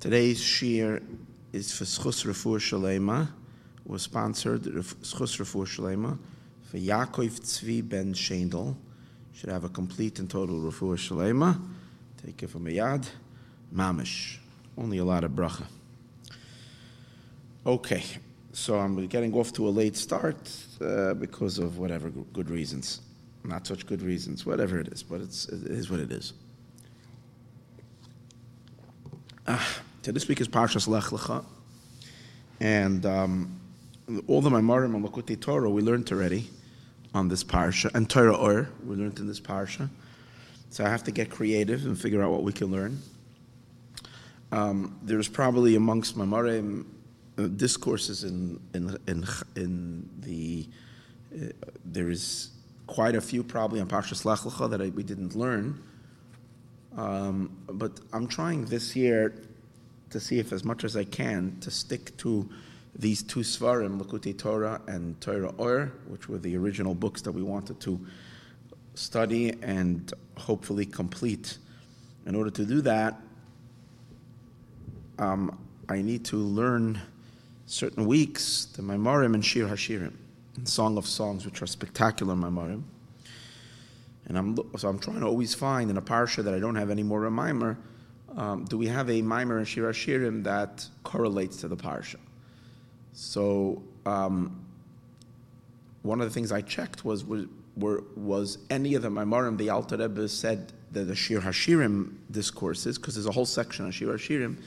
Today's shir is for Schus Refuah Shalema. Was sponsored Schus Refuah Shalema for Yaakov Tzvi Ben Shendel. Should have a complete and total Refuah Shalema. Take it from a yad. Mamish. Only a lot of bracha. Okay, so I'm getting off to a late start uh, because of whatever good reasons. Not such good reasons, whatever it is, but it's, it is what it is. Ah, so this week is Parshas Lech Lecha, and um, all the Maimarim and Lakutei Torah we learned already on this parsha, and Torah Or we learned in this parsha. So I have to get creative and figure out what we can learn. Um, there's probably amongst Maimarim uh, discourses in in in, in the uh, there is quite a few probably on Parshas Lech Lecha that I, we didn't learn. Um, but I'm trying this year to see if, as much as I can, to stick to these two Svarim, Lakutei Torah and Torah Or, which were the original books that we wanted to study and hopefully complete. In order to do that, um, I need to learn certain weeks the Maimarim and Shir Hashirim, and Song of Songs, which are spectacular Maimarim. And I'm, so I'm trying to always find in a parsha that I don't have any more a mimer, um, do we have a mimer in Shir Hashirim that correlates to the parsha? So um, one of the things I checked was was, were, was any of the Maimarim the Alter Rebbe said that the Shir Hashirim discourses, because there's a whole section on Shir Hashirim,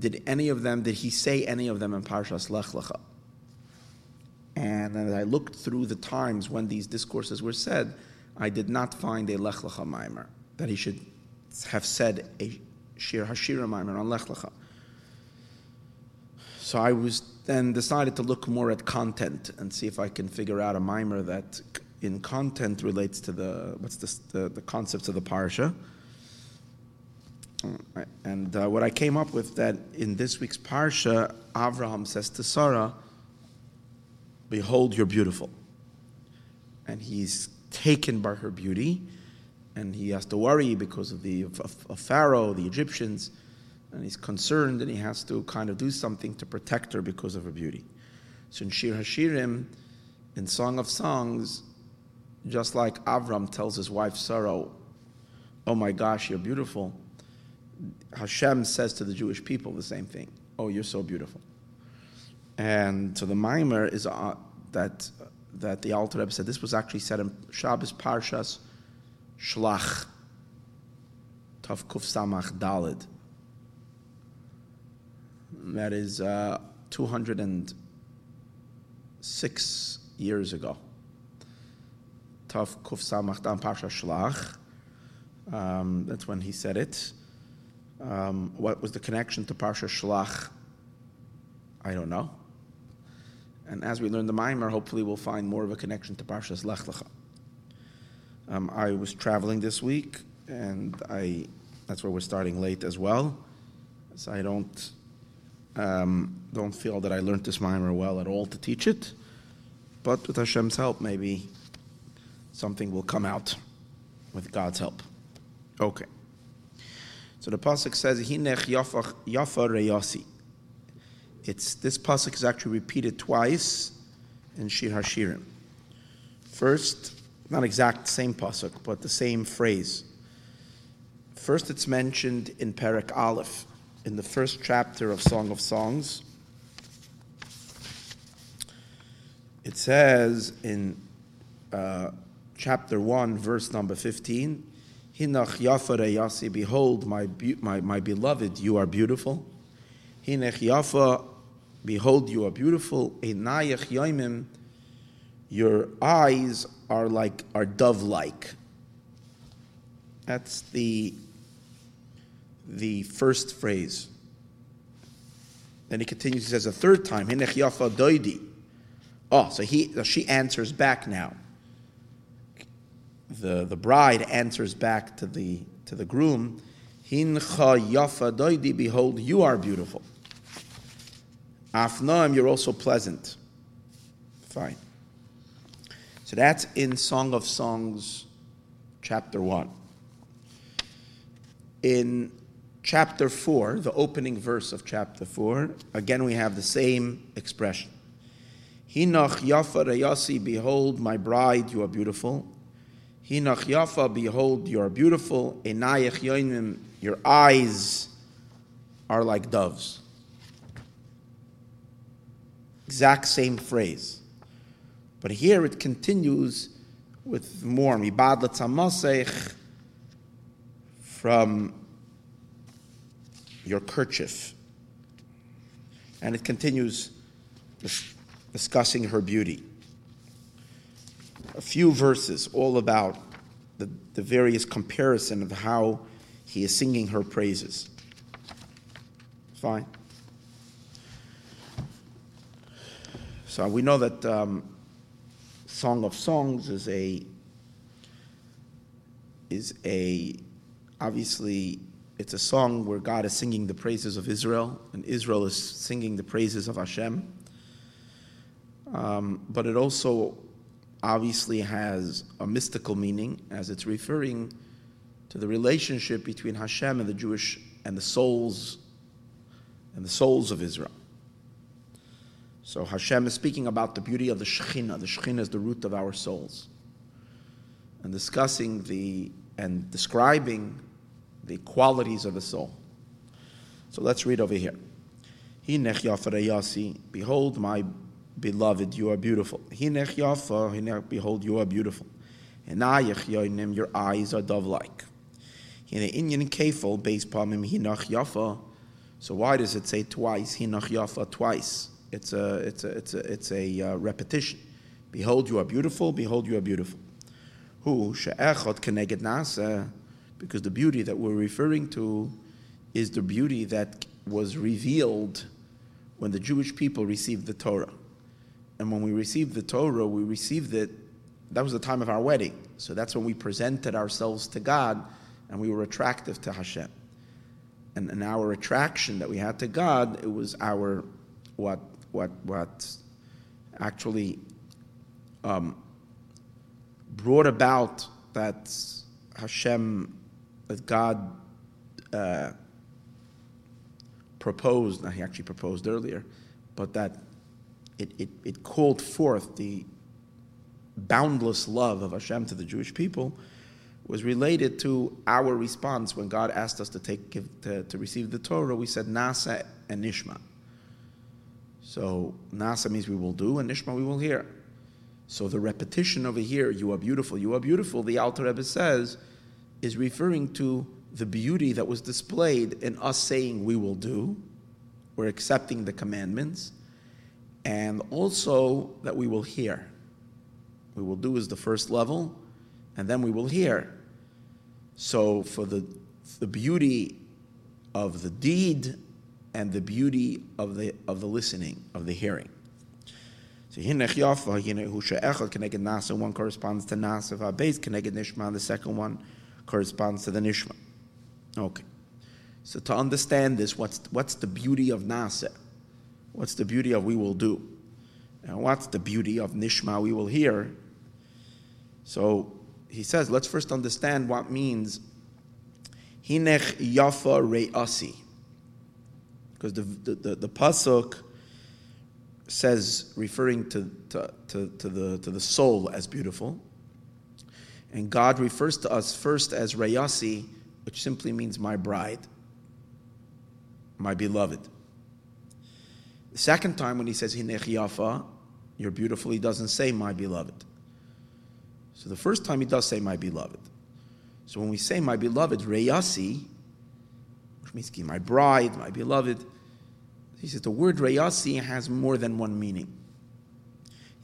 did any of them, did he say any of them in Parshas Lech Lecha? And as I looked through the times when these discourses were said, I did not find a Lech Lecha Maimer, that he should have said a Shir Hashira Maimer on Lech Lecha. So I was then decided to look more at content and see if I can figure out a mimer that in content relates to the what's the the, the concepts of the parsha. And uh, what I came up with that in this week's parsha, Avraham says to Sarah, "Behold, you're beautiful," and he's taken by her beauty, and he has to worry because of the of, of Pharaoh, the Egyptians, and he's concerned, and he has to kind of do something to protect her because of her beauty. So in Shir Hashirim, in Song of Songs, just like Avram tells his wife Sarah, "Oh my gosh, you're beautiful." Hashem says to the Jewish people the same thing. Oh, you're so beautiful. And so the mimer is uh, that that the Alter Rebbe said this was actually said in Shabbos Parshas Shlach Tav Kuf Samach Dalid. That is uh, 206 years ago. Tav Kuf Samach Dal Parsha Shlach. Um, that's when he said it. Um, what was the connection to Parsha Shlach? I don't know. And as we learn the Maimer, hopefully we'll find more of a connection to Parshas Lech Lecha. Um, I was traveling this week, and I that's where we're starting late as well. So I don't um, don't feel that I learned this Maimer well at all to teach it, but with Hashem's help, maybe something will come out with God's help. Okay. So the pasuk says, "Hinech yafa reyasi." It's this pasuk is actually repeated twice in Shir Hashirim. First, not exact same pasuk, but the same phrase. First, it's mentioned in Perek Aleph, in the first chapter of Song of Songs. It says in uh, chapter 1, verse number 15, Hinach Yafa Yasi, behold, my, my, my beloved, you are beautiful. Hinech Yafa, behold, you are beautiful. Einayach Yaimim, your eyes are like are dove-like. That's the the first phrase. Then he continues. He says a third time, "Hinech yafa doidi." Oh, so he she answers back now the, the bride answers back to the, to the groom, Hincha yafa doidi, behold, you are beautiful. Afnaim, you're also pleasant. Fine. So that's in Song of Songs, chapter 1. In chapter 4, the opening verse of chapter 4, again we have the same expression. Hinach Yafa Rayasi, behold my bride, you are beautiful. Hinach Yafa, behold, you are beautiful. Enayach Yoinim, your eyes are like doves. Exact same phrase. But here it continues with more. Mibad Latzamasech from your kerchief. And it continues discussing her beauty. A few verses all about the, the various comparison of how he is singing her praises. Fine. So we know that um, Song of Songs is a is a obviously it's a song where God is singing the praises of Israel, and Israel is singing the praises of Hashem. Um, but it also obviously has a mystical meaning as it's referring to the relationship between Hashem and the Jewish and the souls and the souls of Israel. So Hashem is speaking about the beauty of the Shekhinah. The Shekhinah is the root of our souls. And discussing the and describing the qualities of the soul. So let's read over here. Hinech yafa behold my beloved, you are beautiful. Hinech hinech, behold, you are beautiful. Hinayach yoinim, your eyes are dove-like. Hine inyan kefil, base pamim, hinach yafa. So why does it say twice, hinach yafa, twice? It's a, it's a, it's a, it's a uh, repetition. Behold, you are beautiful, behold, you are beautiful. Who, she'echot keneged nasa, because the beauty that we're referring to is the beauty that was revealed when the Jewish people received the Torah. And when we received the Torah, we received it, that was the time of our wedding. So that's when we presented ourselves to God and we were attractive to Hashem. And, and our attraction that we had to God, it was our, what, what, what actually um, brought about that Hashem that God uh, proposed, now he actually proposed earlier, but that it, it, it called forth the boundless love of Hashem to the Jewish people was related to our response when God asked us to take give, to, to receive the Torah. We said Nasa and Nishma. So Nasa means we will do, and Nishma we will hear. So the repetition over here, "You are beautiful, you are beautiful," the Alter Rebbe says is referring to the beauty that was displayed in us saying we will do, we're accepting the commandments, and also that we will hear. We will do is the first level, and then we will hear. So for the, the beauty of the deed and the beauty of the of the listening, of the hearing. So hinech yafa, husha echad connected nasa, one corresponds to nasa, v'abeis connected nishma, the second one corresponds to the nishma. Okay. So to understand this, what's, what's the beauty of nasa? What's the beauty of we will do? And what's the beauty of nishma we will hear? So he says, let's first understand what means hinech yafa re'asi. Because the, the, the, the pasuk says, referring to, to, to, to, the, to the soul as beautiful, and God refers to us first as Rayasi, which simply means my bride, my beloved. The second time when he says Hinech Yafa, you're beautiful, he doesn't say my beloved. So the first time he does say my beloved. So when we say my beloved, Rayasi, which means my bride, my beloved, he says the word Rayasi has more than one meaning.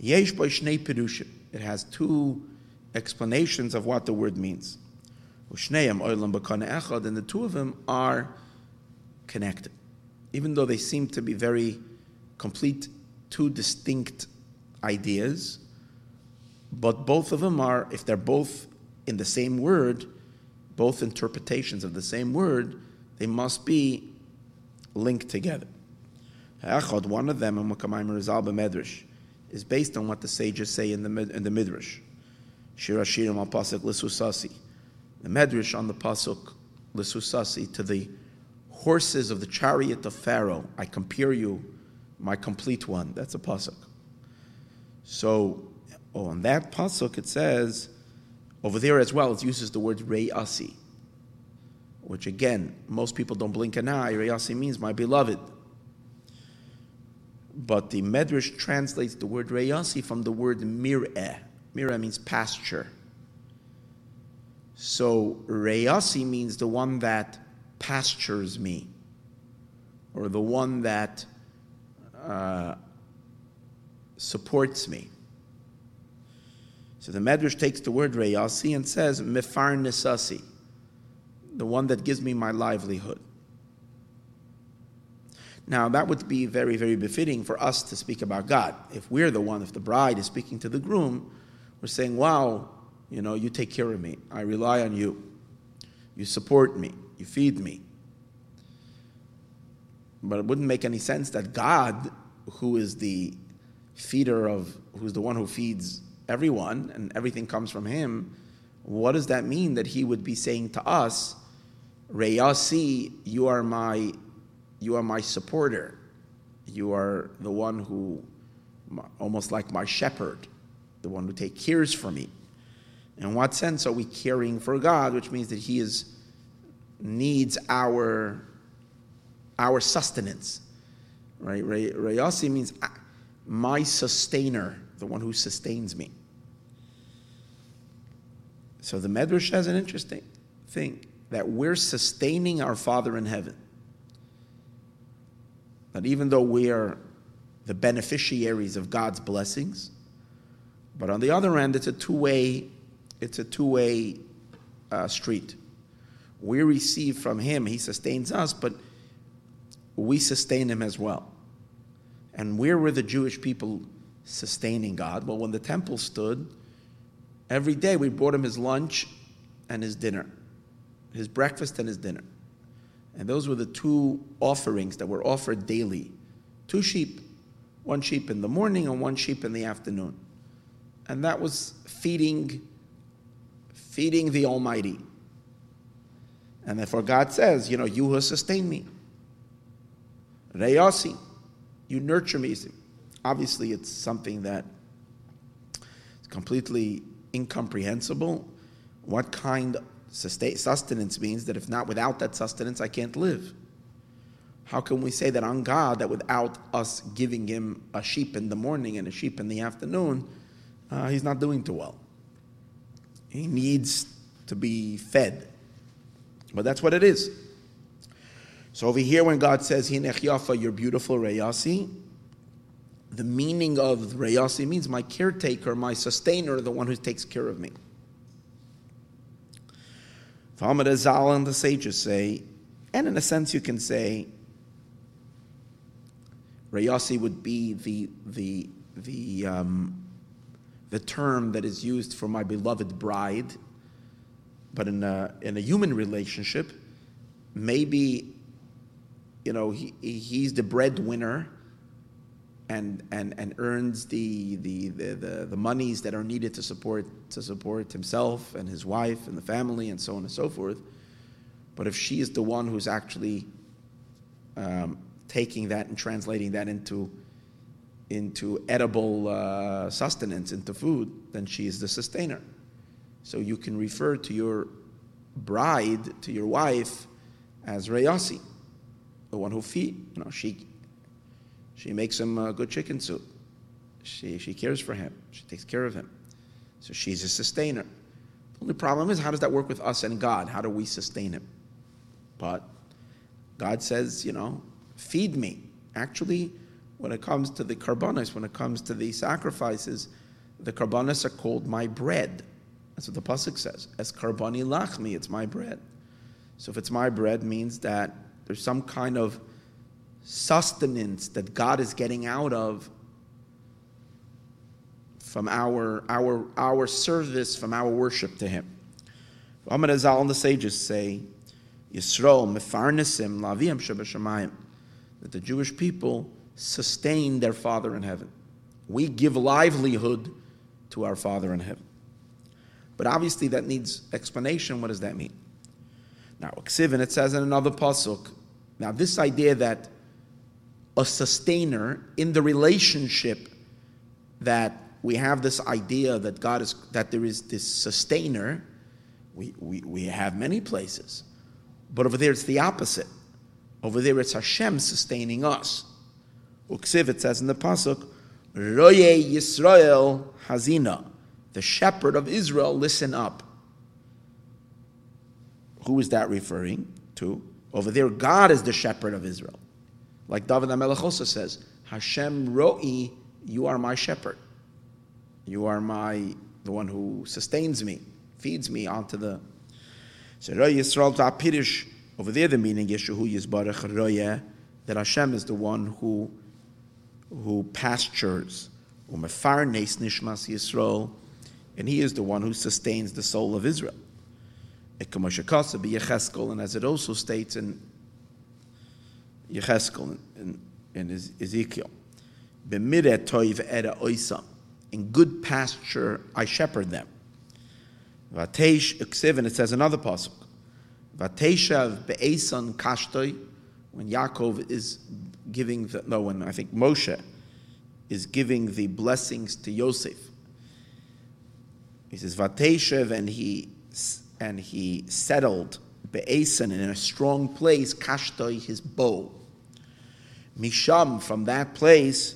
Yesh It has two explanations of what the word means. Ushneim Echad, and the two of them are connected. Even though they seem to be very complete, two distinct ideas, but both of them are, if they're both in the same word, both interpretations of the same word, they must be linked together. One of them, is based on what the sages say in the, in the Midrash. Shir Hashirim al Pasuk Lissusasi. The Medrash on the Pasuk Lissusasi to the horses of the chariot of Pharaoh. I compare you, my complete one. That's a pasuk. So, oh, on that pasuk it says, over there as well, it uses the word Re'asi, which again, most people don't blink an eye. Re'asi means my beloved. But the Medrash translates the word reyasi from the word Mir'eh. Mir'eh means pasture. So reyasi means the one that pastures me, or the one that uh, supports me. So the Medrash takes the word Reyasi and says, Mefar Nisasi, the one that gives me my livelihood. Now, that would be very, very befitting for us to speak about God. If we're the one, if the bride is speaking to the groom, we're saying, Wow, you know, you take care of me. I rely on you. You support me. You feed me. But it wouldn't make any sense that God, who is the feeder of, who's the one who feeds everyone and everything comes from him, what does that mean that he would be saying to us, Reyasi, you are my you are my supporter. You are the one who almost like my shepherd, the one who takes cares for me. In what sense are we caring for God, which means that he is needs our our sustenance. Right? Reyasi means my sustainer, the one who sustains me. So the Medrash has an interesting thing that we're sustaining our Father in heaven. That even though we are the beneficiaries of God's blessings, but on the other end, it's a two-way, it's a two-way uh, street. We receive from Him; He sustains us, but we sustain Him as well. And where were the Jewish people sustaining God? Well, when the temple stood, every day we brought him his lunch and his dinner, his breakfast and his dinner. And those were the two offerings that were offered daily two sheep, one sheep in the morning and one sheep in the afternoon. And that was feeding, feeding the Almighty. And therefore God says, you know, you will sustain me. Reyasi. You nurture me. Obviously, it's something that is completely incomprehensible. What kind sustenance means that if not without that sustenance, I can't live. How can we say that on God, that without us giving him a sheep in the morning and a sheep in the afternoon, uh, he's not doing too well? He needs to be fed. But that's what it is. So over here, when God says, Hinech Yafa, you're beautiful, Reyasi, the meaning of Reyasi means my caretaker, my sustainer, the one who takes care of me. Talmud Azal and the sages say, and in a sense you can say, Reyasi would be the, the, the, um, the term that is used for my beloved bride, but in a, in a human relationship, maybe you know, he, he's the breadwinner and, and, and earns the, the, the, the, the monies that are needed to support, to support himself and his wife and the family and so on and so forth. But if she is the one who's actually um, taking that and translating that into, into edible uh, sustenance, into food, then she is the sustainer. So you can refer to your bride, to your wife, as Reyasi the one who feed. You know, she she makes him a good chicken soup. She she cares for him. She takes care of him. So she's a sustainer. The only problem is how does that work with us and God? How do we sustain him? But God says, you know, feed me. Actually, when it comes to the karbanis, when it comes to the sacrifices, the karbanis are called my bread. That's what the pasuk says. As karbani lachmi, it's my bread. So if it's my bread, means that there's some kind of sustenance that God is getting out of from our, our, our service, from our worship to Him. Amar Azal and the sages say, Yisrael mefarnesim lavim shabashamayim, that the Jewish people sustain their Father in heaven. We give livelihood to our Father in heaven. But obviously that needs explanation. What does that mean? Now, Ksivin, it says in another pasuk, Now, this idea that a sustainer in the relationship that we have this idea that God is that there is this sustainer. We, we, we have many places. But over there it's the opposite. Over there it's Hashem sustaining us. Uksiv, it says in the Pasuk, Roye Yisrael Hazina, the shepherd of Israel, listen up. Who is that referring to? Over there, God is the shepherd of Israel. Like David HaMelech also says, Hashem Ro'i, you are my shepherd. You are my the one who sustains me, feeds me onto the. So Roy Yisrael Ta'pirish, over there the meaning Yeshu Yisbarach Roya, that Hashem is the one who who pastures, Umefarnes Nishmas Yisrael, and He is the one who sustains the soul of Israel. And as it also states in Yecheskel, in, in Ezekiel, Bemideto Eda Oisam in good pasture I shepherd them. Vatesh Uksiv, and it says another pasuk. Vateshav be'esan kashtoi, when Yaakov is giving the, no, when I think Moshe is giving the blessings to Yosef. He says, Vateshev, and he, and he settled be'esan in a strong place, kashtoi, his bow. Misham, from that place,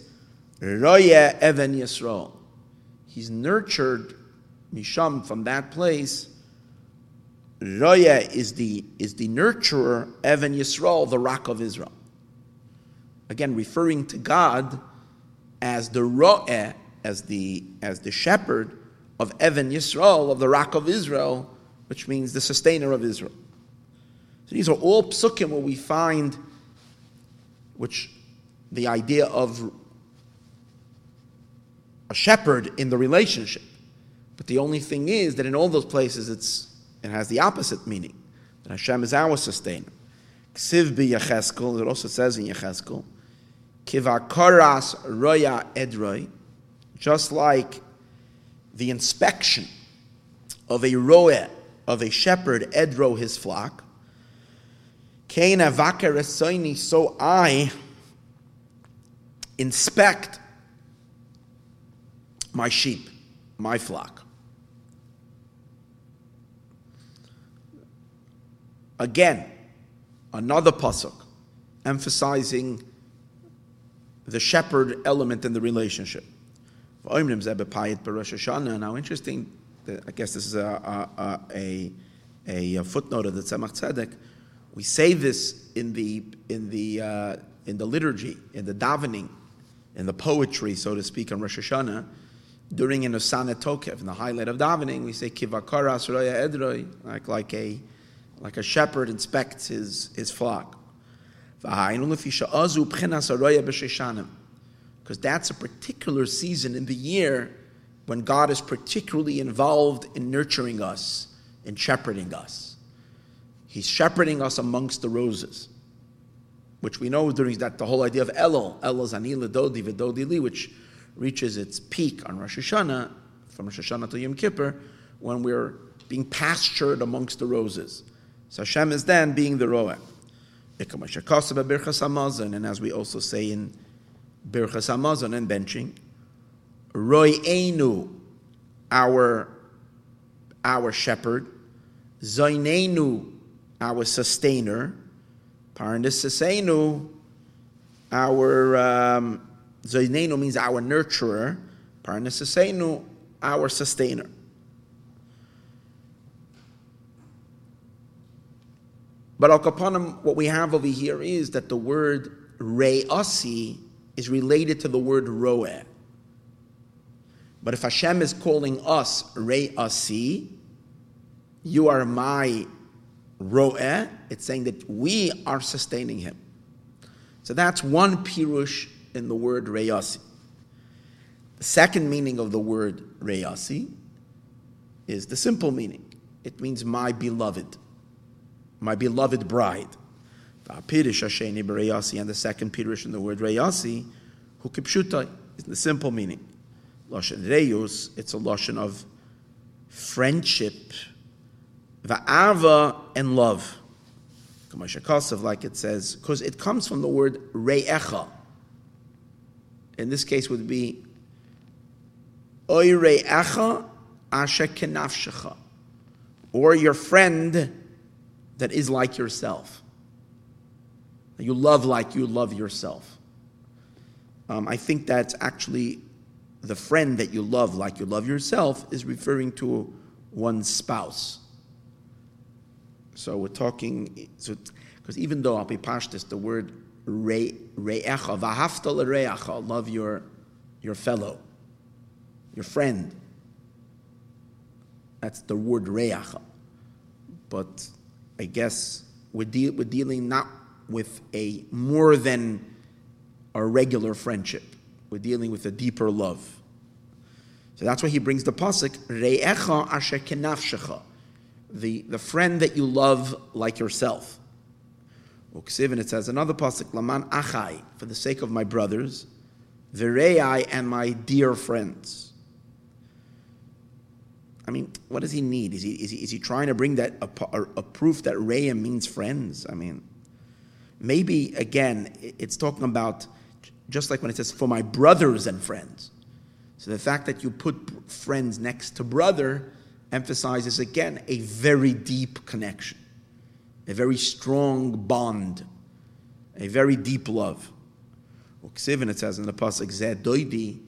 Roya Even Yisrael. He's nurtured Misham from that place. Roya is the, is the nurturer, Even Yisrael, the rock of Israel. Again, referring to God as the Ro'eh, as the, as the shepherd of Even Yisrael, of the rock of Israel, which means the sustainer of Israel. So these are all psukim where we find which the idea of a shepherd in the relationship. But the only thing is that in all those places it's, it has the opposite meaning. That Hashem is our sustainer. Ksiv bi Yecheskel, it also says in Yecheskel, Kivakaras roya edroi, just like the inspection of a roe, of a shepherd, edro his flock. So I inspect my sheep, my flock. Again, another pasuk emphasizing the shepherd element in the relationship. Now, interesting. I guess this is a, a, a, a footnote of the Tzemach Tzedek. We say this in the in the uh, in the liturgy, in the davening, in the poetry, so to speak, on Rosh Hashanah during an Osana Tokev, in the highlight of davening, we say Kivakara Suraya Edroi, like, like, a, like a shepherd inspects his, his flock. Because that's a particular season in the year when God is particularly involved in nurturing us, in shepherding us. He's shepherding us amongst the roses, which we know during that the whole idea of Elul, Elul Zanila Dodi Vidodi Li, which reaches its peak on Rosh Hashanah, from Rosh Hashanah to Yom Kippur, when we're being pastured amongst the roses. So Hashem is then being the Roeh. And as we also say in Birchas Hamazon and benching, Roy Einu, our, our shepherd, Zainenu, our sustainer, Parandis our um, means our nurturer. Parnasasenu, our sustainer. But Al Kapanim, what we have over here is that the word Re'asi is related to the word Roeh. But if Hashem is calling us Re'asi, you are my Roeh, it's saying that we are sustaining him. So that's one pirush in the word reyasi. The second meaning of the word reyasi is the simple meaning. It means my beloved, my beloved bride. The Pirish Hasheni Bereyasi, and the second Pirish in the word Reyasi, who kipshutai, is the simple meaning. Lashon Reyus, it's a Lashon of friendship, Va'ava and love. like it says, because it comes from the word re'echa. In this case, would be oy re'echa asher kenafshecha, or your friend that is like yourself. You love like you love yourself. Um, I think that's actually the friend that you love like you love yourself is referring to one's spouse. So we're talking, so because even though I'll be pashtus, the word re'echa, v'hafta l're'echa, love your, your fellow, your friend. That's the word re'echa. But I guess we're, de- we're dealing not with a more than a regular friendship. We're dealing with a deeper love. So that's why he brings the pasuk re'echa asher kenafshecha, the the friend that you love like yourself. And it says another pasuk laman achai for the sake of my brothers, v'rei and my dear friends. I mean, what does he need? Is he, is he, is he trying to bring that a, a, a proof that Reya means friends? I mean, maybe again, it's talking about just like when it says for my brothers and friends. So the fact that you put friends next to brother emphasizes again a very deep connection, a very strong bond, a very deep love. Uksivin, it says in the pasuk, Zeh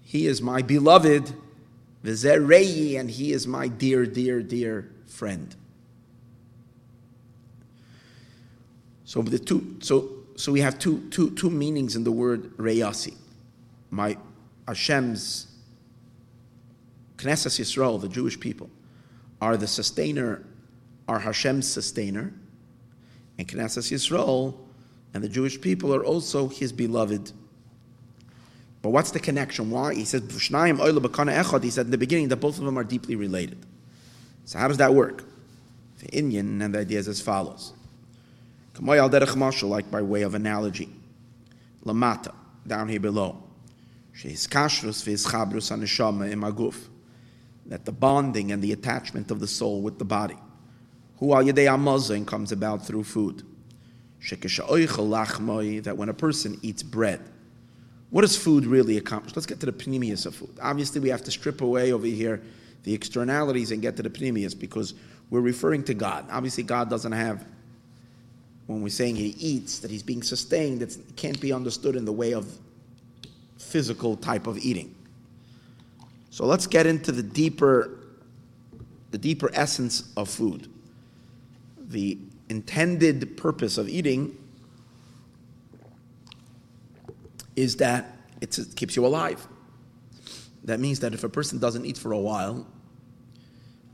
he is my beloved, V'zeh and he is my dear, dear, dear friend. So the two, so so we have two, two, two meanings in the word reyasi. My Hashem's Knesset Yisrael, the Jewish people, are the sustainer, are Hashem's sustainer, and Knesset Yisrael and the Jewish people are also His beloved. But what's the connection? Why? He says, He said in the beginning that both of them are deeply related. So how does that work? The Indian and the idea is as follows. Like by way of analogy. Lamata, down here below. That the bonding and the attachment of the soul with the body. Hu al yedei comes about through food. That when a person eats bread, what does food really accomplish? Let's get to the pnimius of food. Obviously, we have to strip away over here the externalities and get to the pnimius because we're referring to God. Obviously, God doesn't have, when we're saying he eats, that he's being sustained, it can't be understood in the way of physical type of eating. So let's get into the deeper, the deeper essence of food. The intended purpose of eating is that it keeps you alive. That means that if a person doesn't eat for a while,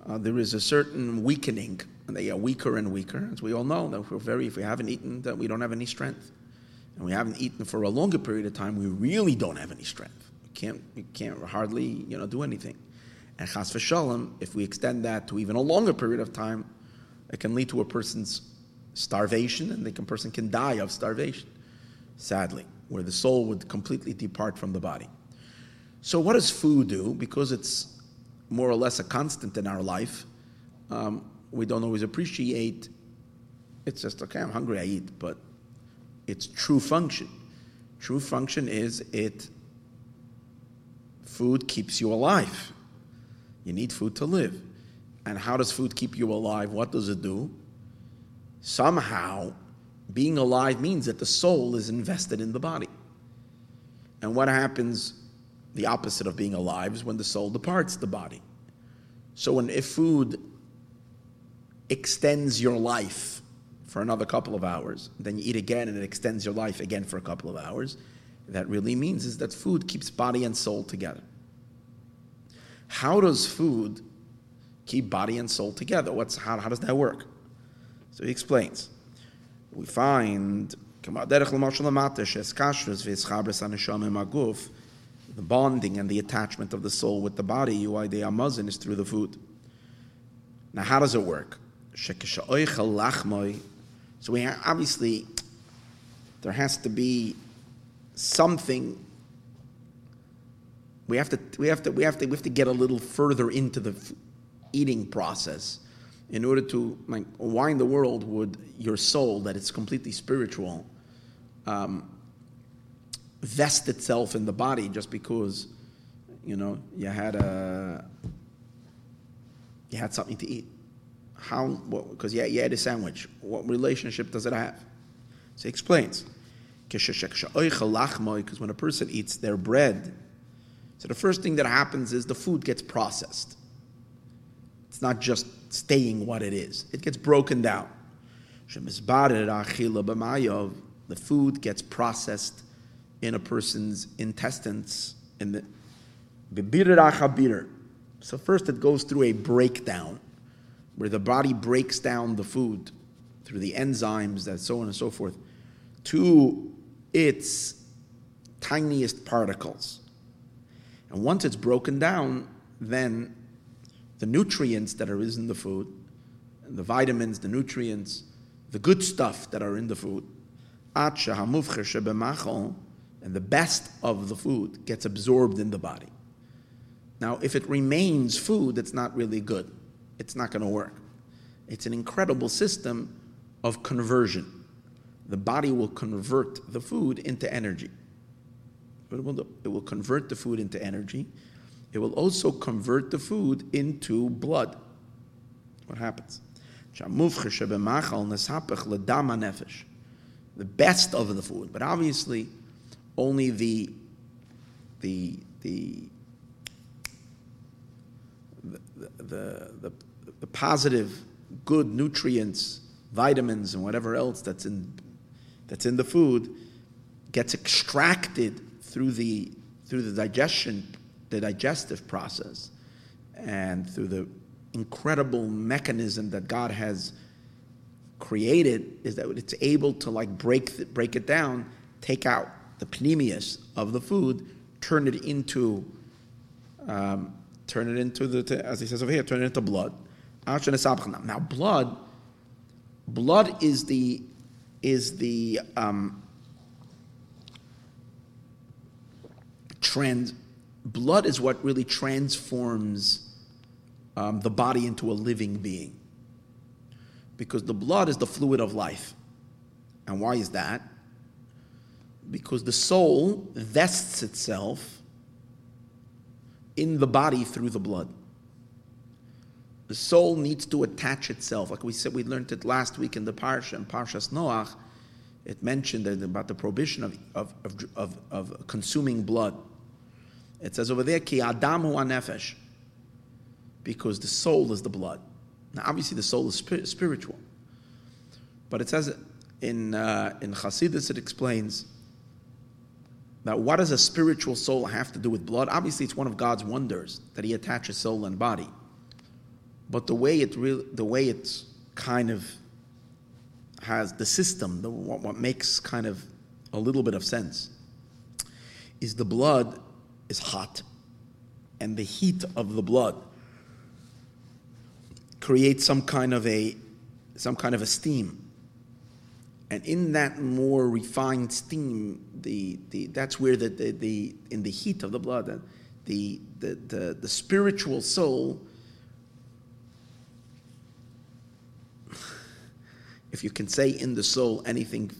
uh, there is a certain weakening, and they are weaker and weaker, as we all know. That if we're very, if we haven't eaten, that we don't have any strength and we haven't eaten for a longer period of time, we really don't have any strength. We can't, we can't hardly, you know, do anything. And chas v'shalom, if we extend that to even a longer period of time, it can lead to a person's starvation, and the person can die of starvation, sadly, where the soul would completely depart from the body. So, what does food do? Because it's more or less a constant in our life, um, we don't always appreciate. It's just okay. I'm hungry. I eat, but its true function. True function is it food keeps you alive. You need food to live. And how does food keep you alive? What does it do? Somehow, being alive means that the soul is invested in the body. And what happens, the opposite of being alive, is when the soul departs the body. So, when if food extends your life, for another couple of hours, then you eat again and it extends your life again for a couple of hours. That really means is that food keeps body and soul together. How does food keep body and soul together? What's how, how does that work? So he explains. We find the bonding and the attachment of the soul with the body, is through the food. Now, how does it work? So we obviously there has to be something. We have to we have to we have to we have to get a little further into the eating process in order to like why in the world would your soul that is completely spiritual um, vest itself in the body just because you know you had a you had something to eat? How because yeah you had a sandwich. What relationship does it have? So he explains. Because when a person eats their bread so the first thing that happens is the food gets processed it's not just staying what it is. It gets broken down. The food gets processed in a person's intestines. In the so first it goes through a breakdown, where the body breaks down the food through the enzymes, and so on and so forth, to its tiniest particles. And once it's broken down, then the nutrients that are in the food, the vitamins, the nutrients, the good stuff that are in the food, and the best of the food gets absorbed in the body. Now, if it remains food, it's not really good. It's not going to work. It's an incredible system of conversion. The body will convert the food into energy. It will, it will convert the food into energy it will also convert the food into blood. What happens? The best of the food, but obviously only the the the the, the, the, the positive, good nutrients, vitamins, and whatever else that's in that's in the food gets extracted through the through the digestion the digestive process and through the incredible mechanism that God has created is that it's able to like break break it down, take out the pnimius of the food, turn it into um, turn it into the as he says over here, turn it into blood. Now blood blood is the is the um, trend blood is what really transforms um, the body into a living being. Because the blood is the fluid of life. And why is that? Because the soul vests itself in the body through the blood. The soul needs to attach itself. Like we said, we learned it last week in the Parsha, in Parshas Noach. It mentioned about the prohibition of, of, of, of consuming blood. It says over there, ki adamu anefesh, because the soul is the blood. Now, obviously, the soul is spiritual, but it says in uh, in Chassidus it explains that what does a spiritual soul have to do with blood? Obviously, it's one of God's wonders that He attaches soul and body. But the way it really, the way it's kind of has the system, the, what, what makes kind of a little bit of sense, is the blood is hot, and the heat of the blood creates some kind of a some kind of a steam. And in that more refined steam, the, the that's where the, the, the in the heat of the blood, the, the, the, the spiritual soul, if you can say in the soul anything,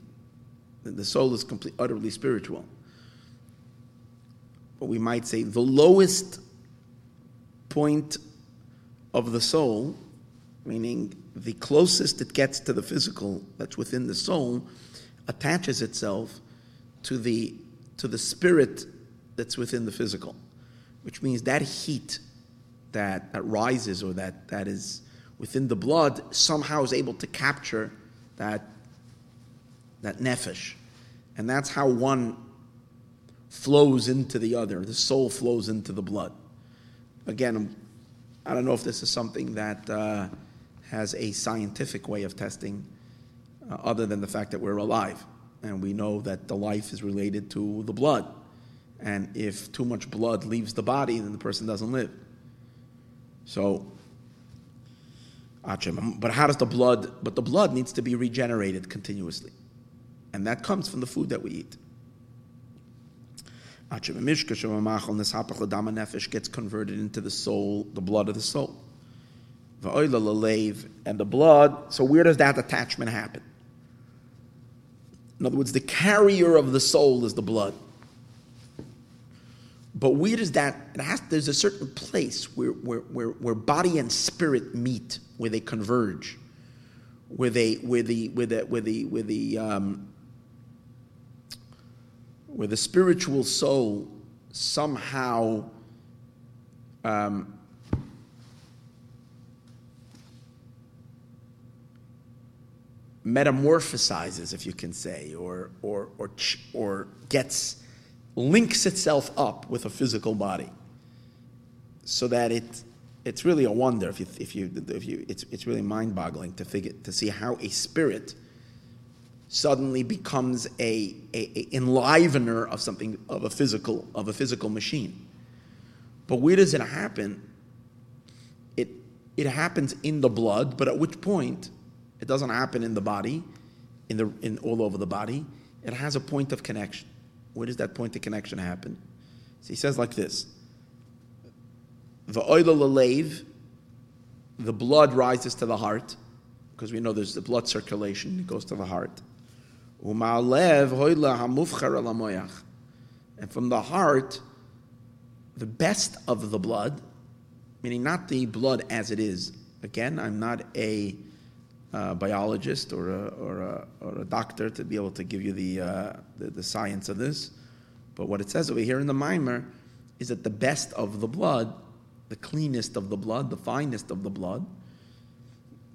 then the soul is completely utterly spiritual. But we might say, the lowest point of the soul, meaning the closest it gets to the physical that's within the soul, attaches itself to the, to the spirit that's within the physical, which means that heat that, that rises or that, that is within the blood somehow is able to capture that, that nefesh. And that's how one flows into the other. The soul flows into the blood. Again, I don't know if this is something that uh, has a scientific way of testing, uh, other than the fact that we're alive. And we know that the life is related to the blood. And if too much blood leaves the body, then the person doesn't live. So, but how does the blood, but the blood needs to be regenerated continuously. And that comes from the food that we eat gets converted into the soul, the blood of the soul. and the blood. So where does that attachment happen? In other words, the carrier of the soul is the blood. But where does that, has, there's a certain place where, where, where, where body and spirit meet, where they converge, where they, where the, where the, where the, where the, um, where the spiritual soul somehow um, metamorphosizes, if you can say, or, or, or, or gets, links itself up with a physical body so that it, it's really a wonder if you, if you, if you it's, it's really mind-boggling to figure, to see how a spirit suddenly becomes a, a, a enlivener of something, of a physical, of a physical machine. But where does it happen? It, it happens in the blood, but at which point it doesn't happen in the body, in the in all over the body. It has a point of connection. Where does that point of connection happen? So he says like this: the oil the blood rises to the heart, because we know there's the blood circulation, it goes to the heart. And from the heart, the best of the blood, meaning not the blood as it is. Again, I'm not a biologist or a, or, a, or a doctor to be able to give you the, uh, the, the, science of this. But what it says over here in the mimer is that the best of the blood, the cleanest of the blood, the finest of the blood,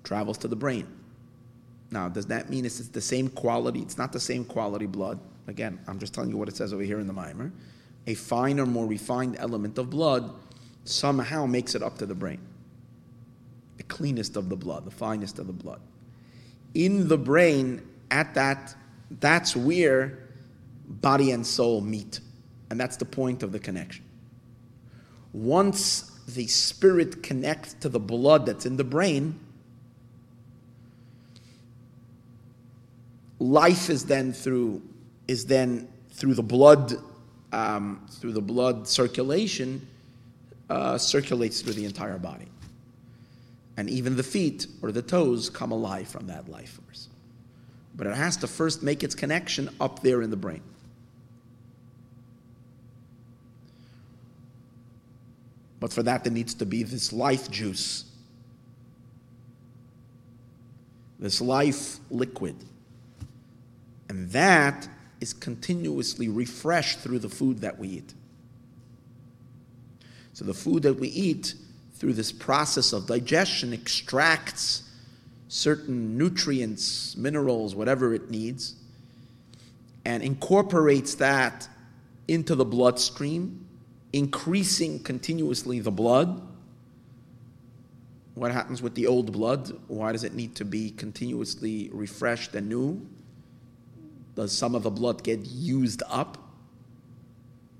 travels to the brain. Now, does that mean it's the same quality? It's not the same quality blood. Again, I'm just telling you what it says over here in the mimer. A finer, more refined element of blood somehow makes it up to the brain the cleanest of the blood, the finest of the blood. In the brain, at that, that's where body and soul meet. And that's the point of the connection. Once the spirit connects to the blood that's in the brain, life is then through is then through the blood um, through the blood circulation uh, circulates through the entire body and even the feet or the toes come alive from that life force. But it has to first make its connection up there in the brain. But for that, there needs to be this life juice, this life liquid. And that is continuously refreshed through the food that we eat. So the food that we eat through this process of digestion, extracts certain nutrients, minerals, whatever it needs, and incorporates that into the bloodstream, increasing continuously the blood. What happens with the old blood? Why does it need to be continuously refreshed and new? Does some of the blood get used up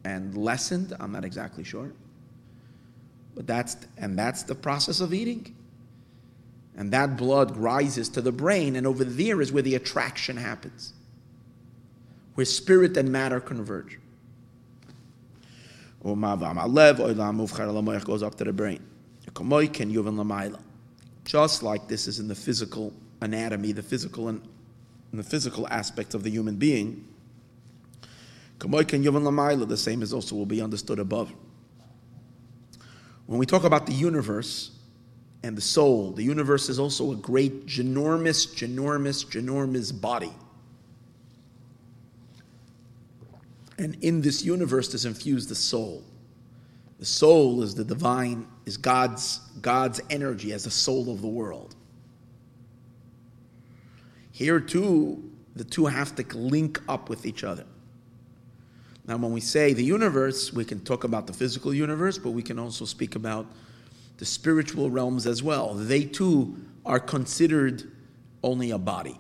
and lessened? I'm not exactly sure. But that's and that's the process of eating. And that blood rises to the brain, and over there is where the attraction happens, where spirit and matter converge. Oh, goes up to the brain. Just like this is in the physical anatomy, the physical and the physical aspect of the human being, the same as also will be understood above. When we talk about the universe and the soul, the universe is also a great, ginormous, ginormous, ginormous body. And in this universe is infused the soul. The soul is the divine, is God's, God's energy as the soul of the world. Here too, the two have to link up with each other. Now, when we say the universe, we can talk about the physical universe, but we can also speak about the spiritual realms as well. They too are considered only a body.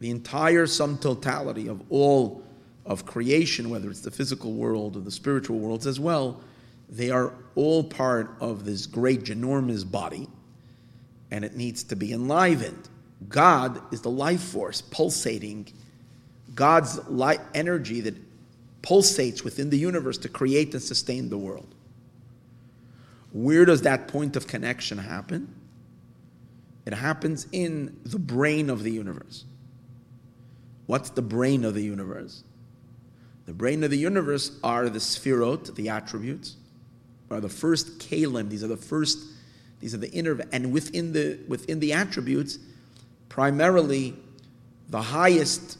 The entire sum totality of all of creation, whether it's the physical world or the spiritual worlds as well, they are all part of this great, ginormous body, and it needs to be enlivened. God is the life force pulsating. God's light energy that pulsates within the universe to create and sustain the world. Where does that point of connection happen? It happens in the brain of the universe. What's the brain of the universe? The brain of the universe are the sphirot, the attributes, are the first kalim. These are the first, these are the inner, and within the within the attributes, primarily the highest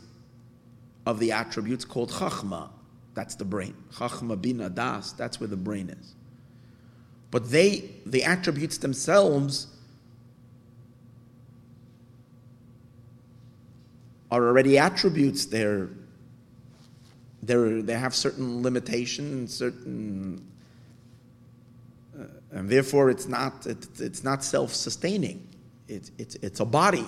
of the attributes called chachma. That's the brain. Chachma bina das. That's where the brain is. But they, the attributes themselves, are already attributes. They're, they're, they have certain limitations, certain, uh, and therefore it's not, it, it's not self-sustaining. It, it's, it's a body.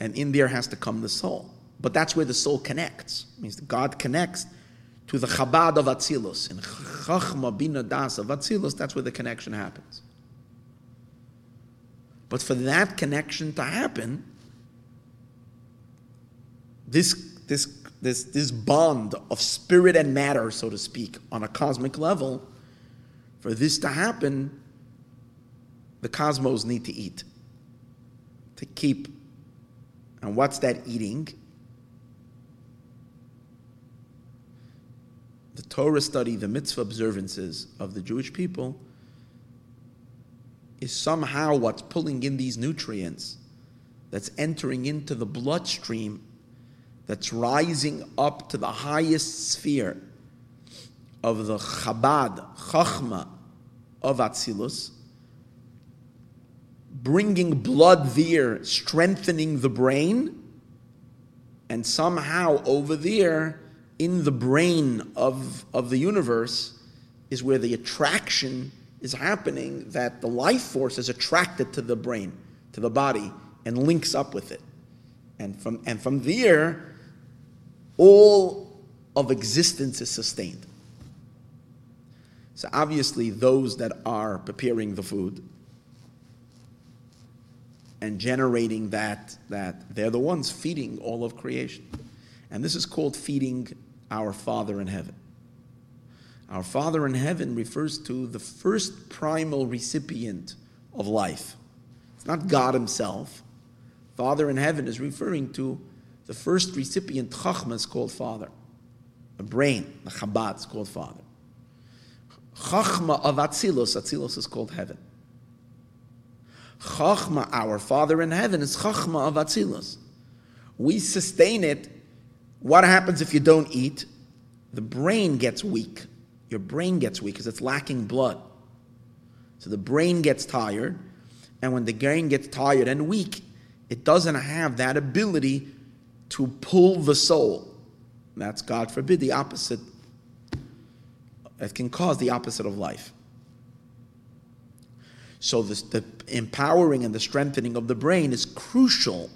And in there has to come the soul. But that's where the soul connects. It means God connects to the Chabad of Atzilus. In Chachma Bina Das of Atzilus, that's where the connection happens. But for that connection to happen, this, this, this, this bond of spirit and matter, so to speak, on a cosmic level, for this to happen, the cosmos need to eat, to keep. And what's that eating? The Torah study, the mitzvah observances of the Jewish people, is somehow what's pulling in these nutrients that's entering into the bloodstream that's rising up to the highest sphere of the Chabad, Chachma of Atzilus, bringing blood there, strengthening the brain, and somehow over there, in the brain of, of the universe, is where the attraction is happening that the life force is attracted to the brain, to the body, and links up with it. And from, and from there, all of existence is sustained. So obviously, those that are preparing the food and generating that, that they're the ones feeding all of creation. And this is called feeding our Father in heaven. Our Father in heaven refers to the first primal recipient of life. It's not God Himself. Father in heaven is referring to the first recipient, Chachma, is called father. The brain, the Chabad, is called father. Chachma of Atzilus, Atzilus is called heaven. Chachma, our Father in heaven, is Chachma of Atzilus. We sustain it. What happens if you don't eat? The brain gets weak. Your brain gets weak because it's lacking blood. So the brain gets tired, and when the brain gets tired and weak, it doesn't have that ability to pull the soul. That's, God forbid, the opposite. It can cause the opposite of life. So, this, the empowering and the strengthening of the brain is crucial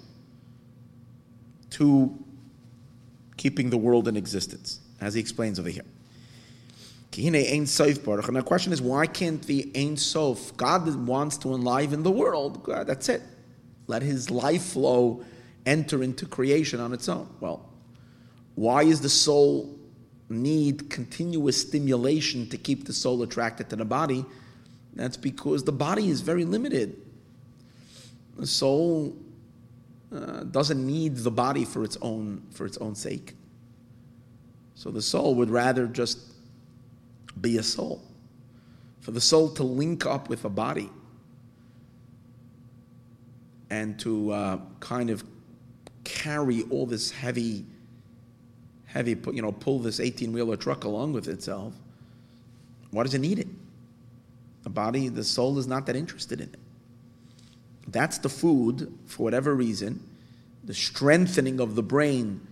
to keeping the world in existence, as he explains over here. And the question is, why can't the Ein Sof, God wants to enliven the world, God, that's it. Let his life flow enter into creation on its own. Well, why is the soul need continuous stimulation to keep the soul attracted to the body? That's because the body is very limited. The soul uh, doesn't need the body for its own for its own sake. So the soul would rather just be a soul. For the soul to link up with a body and to uh, kind of carry all this heavy, heavy, you know, pull this 18 wheeler truck along with itself. Why does it need it? The body, the soul is not that interested in it. That's the food, for whatever reason. The strengthening of the brain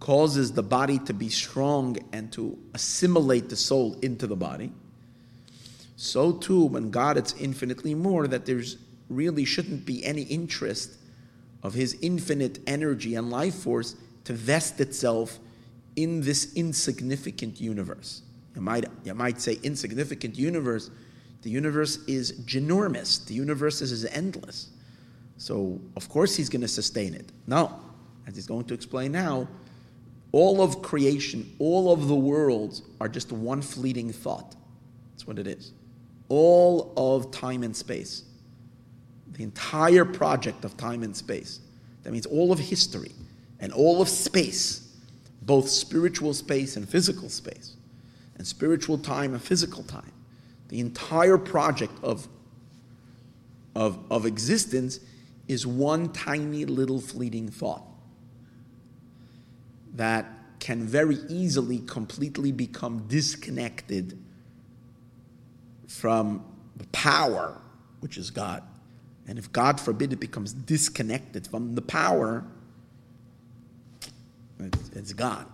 causes the body to be strong and to assimilate the soul into the body. So too, when God, it's infinitely more that there's really shouldn't be any interest of his infinite energy and life force to vest itself in this insignificant universe. You might, you might say insignificant universe. The universe is ginormous. The universe is endless. So, of course, he's going to sustain it. No, as he's going to explain now, all of creation, all of the worlds are just one fleeting thought. That's what it is. All of time and space the entire project of time and space. That means all of history and all of space, both spiritual space and physical space, and spiritual time and physical time. The entire project of, of, of existence is one tiny little fleeting thought that can very easily completely become disconnected from the power, which is God. And if God forbid it becomes disconnected from the power, it's, it's gone.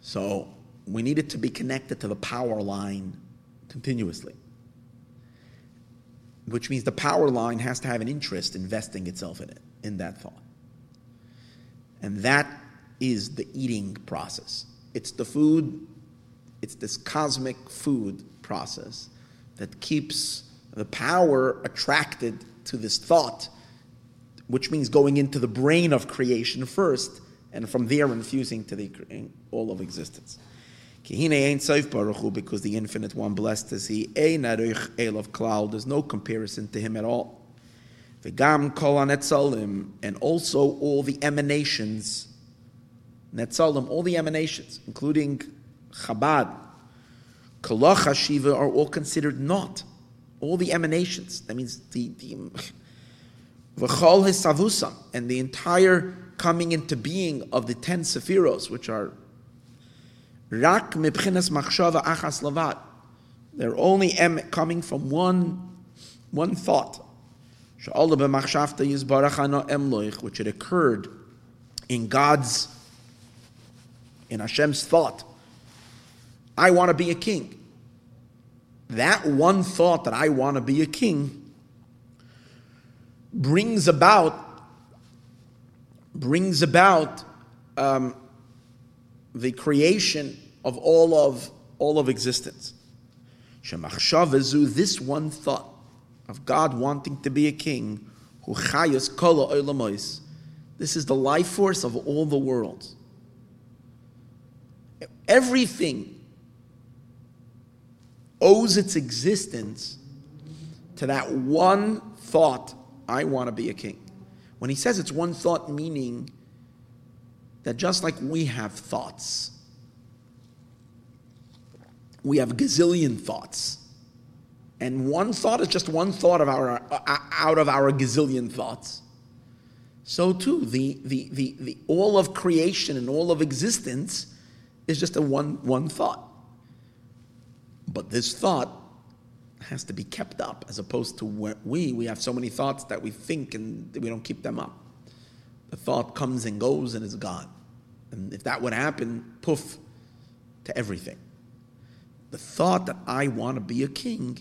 So we need it to be connected to the power line continuously. Which means the power line has to have an interest investing itself in it, in that thought. And that is the eating process. It's the food, it's this cosmic food process that keeps the power attracted to this thought, which means going into the brain of creation first, and from there infusing to the all of existence. Because the infinite one, blessed is he, there's no comparison to him at all. And also all the emanations, netzalim, all the emanations, including Chabad, Kalach Shiva, are all considered not. All the emanations. That means the the and the entire coming into being of the ten sephiros, which are rak mibchinas machshava achas lavat. They're only coming from one one thought. Which had occurred in God's, in Hashem's thought. I want to be a king that one thought that I want to be a king brings about brings about um, the creation of all of all of existence. This one thought of God wanting to be a king, who This is the life force of all the worlds. Everything owes its existence to that one thought I want to be a king. When he says it's one thought, meaning that just like we have thoughts, we have gazillion thoughts. And one thought is just one thought of our, uh, out of our gazillion thoughts. So too, the, the, the, the, all of creation and all of existence is just a one, one thought. But this thought has to be kept up as opposed to we, we have so many thoughts that we think and we don't keep them up. The thought comes and goes and is gone. And if that would happen, poof, to everything. The thought that I want to be a king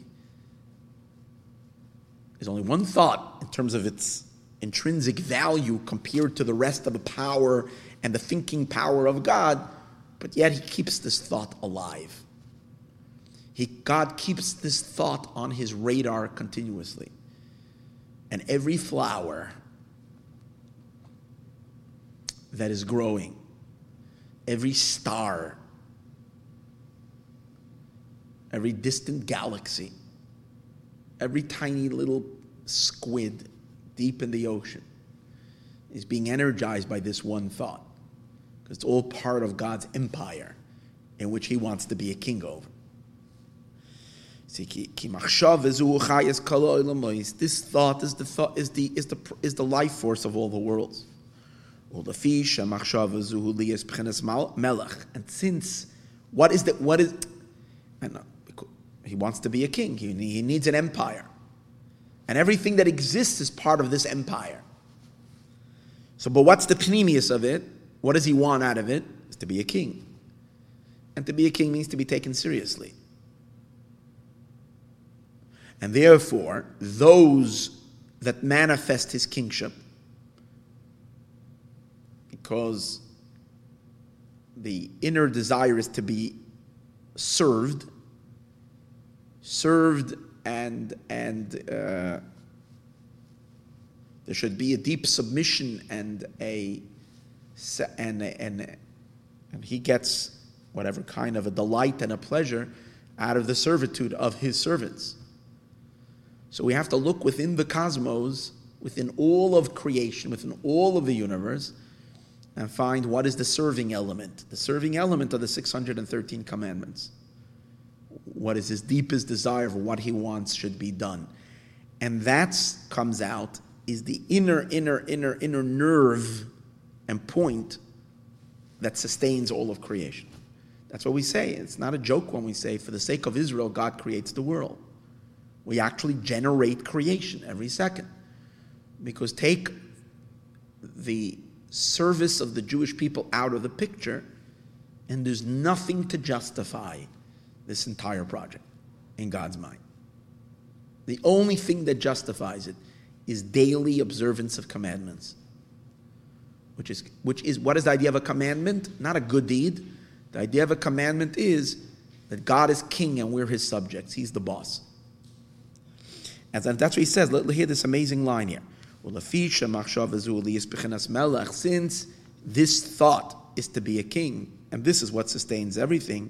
is only one thought in terms of its intrinsic value compared to the rest of the power and the thinking power of God, but yet he keeps this thought alive. He, God keeps this thought on his radar continuously. And every flower that is growing, every star, every distant galaxy, every tiny little squid deep in the ocean is being energized by this one thought. Because it's all part of God's empire in which he wants to be a king over. This thought is the thought is the is the is the life force of all the worlds. And since what is that? What is? And uh, he wants to be a king. He, he needs an empire, and everything that exists is part of this empire. So, but what's the pnimius of it? What does he want out of it? Is to be a king, and to be a king means to be taken seriously. And therefore, those that manifest his kingship, because the inner desire is to be served, served, and and uh, there should be a deep submission and a and and and he gets whatever kind of a delight and a pleasure out of the servitude of his servants. So we have to look within the cosmos, within all of creation, within all of the universe, and find what is the serving element. The serving element of the 613 commandments. What is his deepest desire of what he wants should be done. And that comes out is the inner, inner, inner, inner nerve and point that sustains all of creation. That's what we say. It's not a joke when we say, for the sake of Israel, God creates the world. We actually generate creation every second. Because take the service of the Jewish people out of the picture, and there's nothing to justify this entire project in God's mind. The only thing that justifies it is daily observance of commandments. Which is, which is what is the idea of a commandment? Not a good deed. The idea of a commandment is that God is king and we're his subjects. He's the boss. And that's what he says. Let, hear this amazing line here. Since this thought is to be a king, and this is what sustains everything,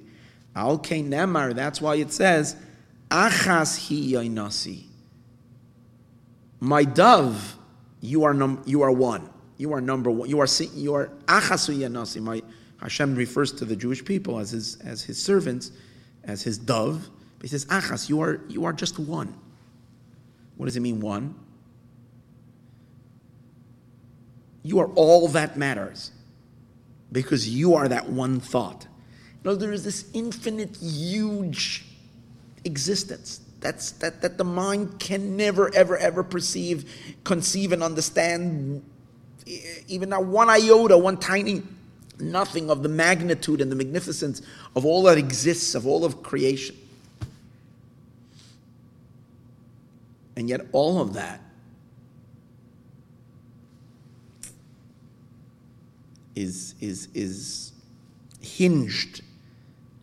Al Nemar, that's why it says, Achas. My dove, you are num- you are one. You are number one. You are you are Achasu Yanasi. My Hashem refers to the Jewish people as his as his servants, as his dove. He says, Achas, you are you are just one. What does it mean, one? You are all that matters because you are that one thought. You know, there is this infinite, huge existence that's, that, that the mind can never, ever, ever perceive, conceive, and understand even not one iota, one tiny nothing of the magnitude and the magnificence of all that exists, of all of creation. And yet, all of that is, is, is hinged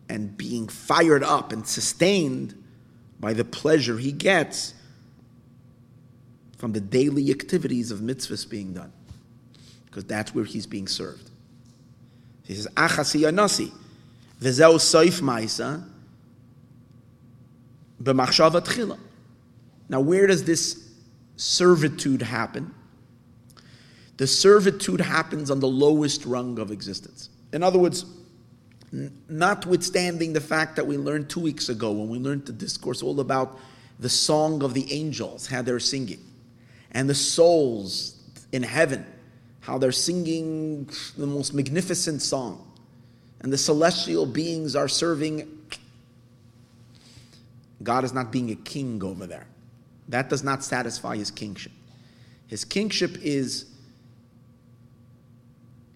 and being fired up and sustained by the pleasure he gets from the daily activities of mitzvahs being done. Because that's where he's being served. He says, Achasi anasi. V'zeu soif ma'isa b'machshava tchila. Now, where does this servitude happen? The servitude happens on the lowest rung of existence. In other words, notwithstanding the fact that we learned two weeks ago when we learned the discourse all about the song of the angels, how they're singing, and the souls in heaven, how they're singing the most magnificent song, and the celestial beings are serving. God is not being a king over there. That does not satisfy his kingship. His kingship is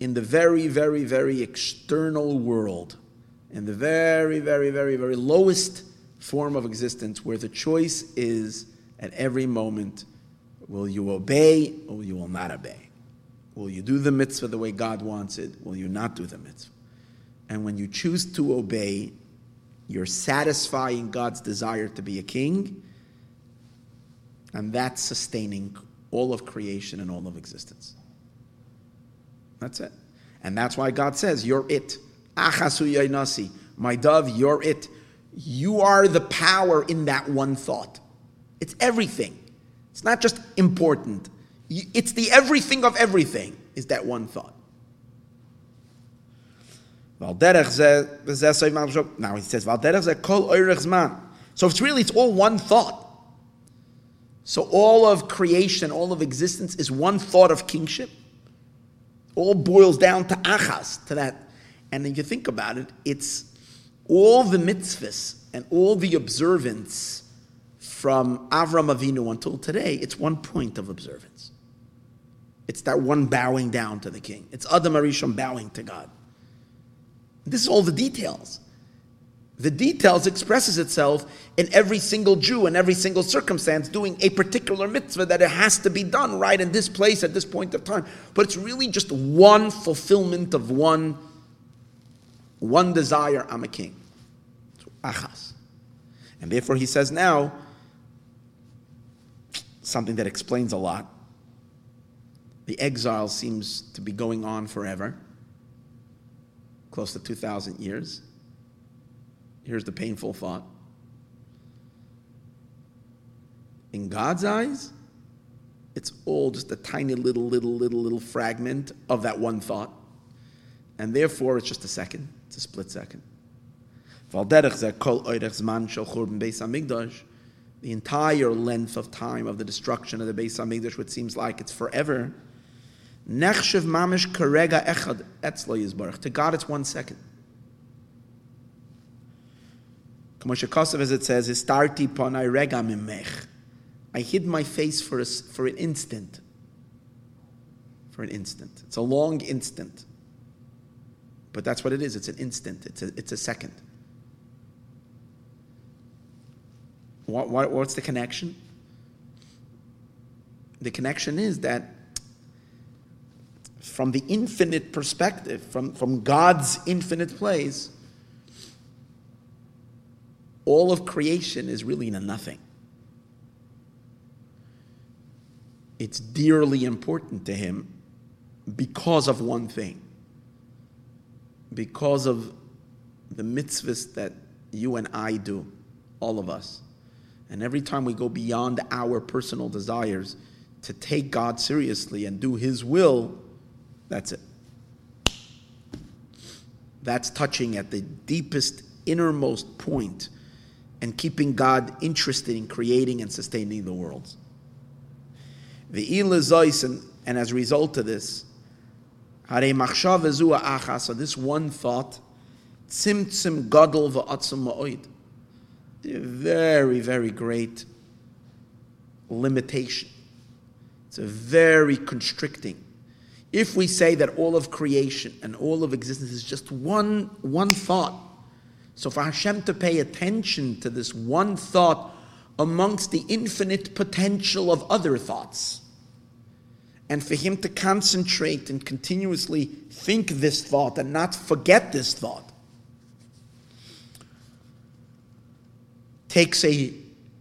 in the very, very, very external world, in the very, very, very, very lowest form of existence, where the choice is at every moment will you obey or will you will not obey? Will you do the mitzvah the way God wants it? Will you not do the mitzvah? And when you choose to obey, you're satisfying God's desire to be a king, and that's sustaining all of creation and all of existence. That's it. And that's why God says, You're it. Achasu yainasi. My dove, you're it. You are the power in that one thought. It's everything. It's not just important. It's the everything of everything, is that one thought. Now he says, So it's really, it's all one thought. So all of creation, all of existence is one thought of kingship all boils down to achas, to that. And then you think about it, it's all the mitzvahs and all the observance from Avram Avinu until today, it's one point of observance. It's that one bowing down to the king. It's Adam Arishon bowing to God. This is all the details the details expresses itself in every single Jew in every single circumstance doing a particular mitzvah that it has to be done right in this place at this point of time. But it's really just one fulfillment of one, one desire. I'm a king. Achas. And therefore he says now something that explains a lot. The exile seems to be going on forever, close to 2,000 years. Here's the painful thought. In God's eyes, it's all just a tiny little, little, little, little fragment of that one thought. And therefore, it's just a second. It's a split second. The entire length of time of the destruction of the Beis Hamikdash, which seems like it's forever, mamish karega. To God, it's one second. Kamosha Kosev, as it says, "Istarti ponai rega mimech." I hid my face for a, for an instant. For an instant, it's a long instant, but that's what it is. It's an instant. It's a, it's a second. What, what, what's the connection? The connection is that from the infinite perspective, from, from God's infinite place, all of creation is really in a nothing. It's dearly important to him because of one thing. Because of the mitzvahs that you and I do, all of us. And every time we go beyond our personal desires to take God seriously and do His will, that's it. That's touching at the deepest, innermost point and keeping God interested in creating and sustaining the worlds. The and, and as a result of this, so this one thought, tzimtzim gadol va'atzim ma'oid, very, very great limitation. It's a very constricting if we say that all of creation and all of existence is just one, one thought, so for Hashem to pay attention to this one thought amongst the infinite potential of other thoughts, and for Him to concentrate and continuously think this thought and not forget this thought, takes a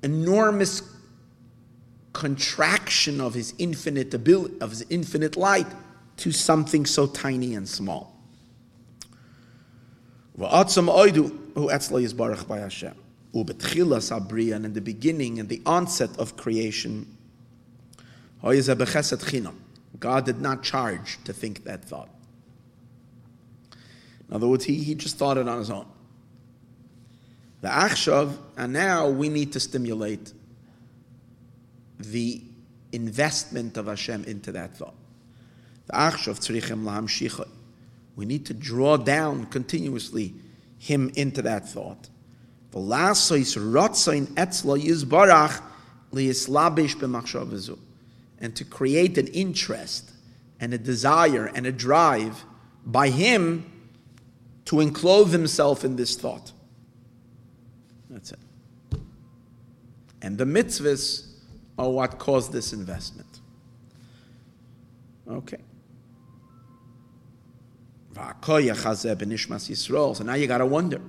enormous contraction of his infinite ability, of his infinite light to something so tiny and small. And in the beginning and the onset of creation, God did not charge to think that thought. In other words, he, he just thought it on his own. The achshav, and now we need to stimulate the investment of Hashem into that thought. We need to draw down continuously him into that thought. And to create an interest and a desire and a drive by him to enclose himself in this thought. That's it. And the mitzvahs are what caused this investment. Okay. So now you got to wonder.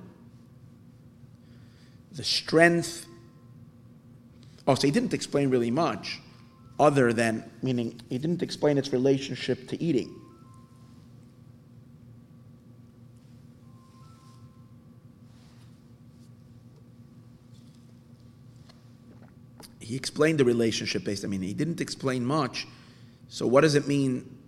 The strength. Oh, so he didn't explain really much, other than, meaning, he didn't explain its relationship to eating. He explained the relationship based, I mean, he didn't explain much. So, what does it mean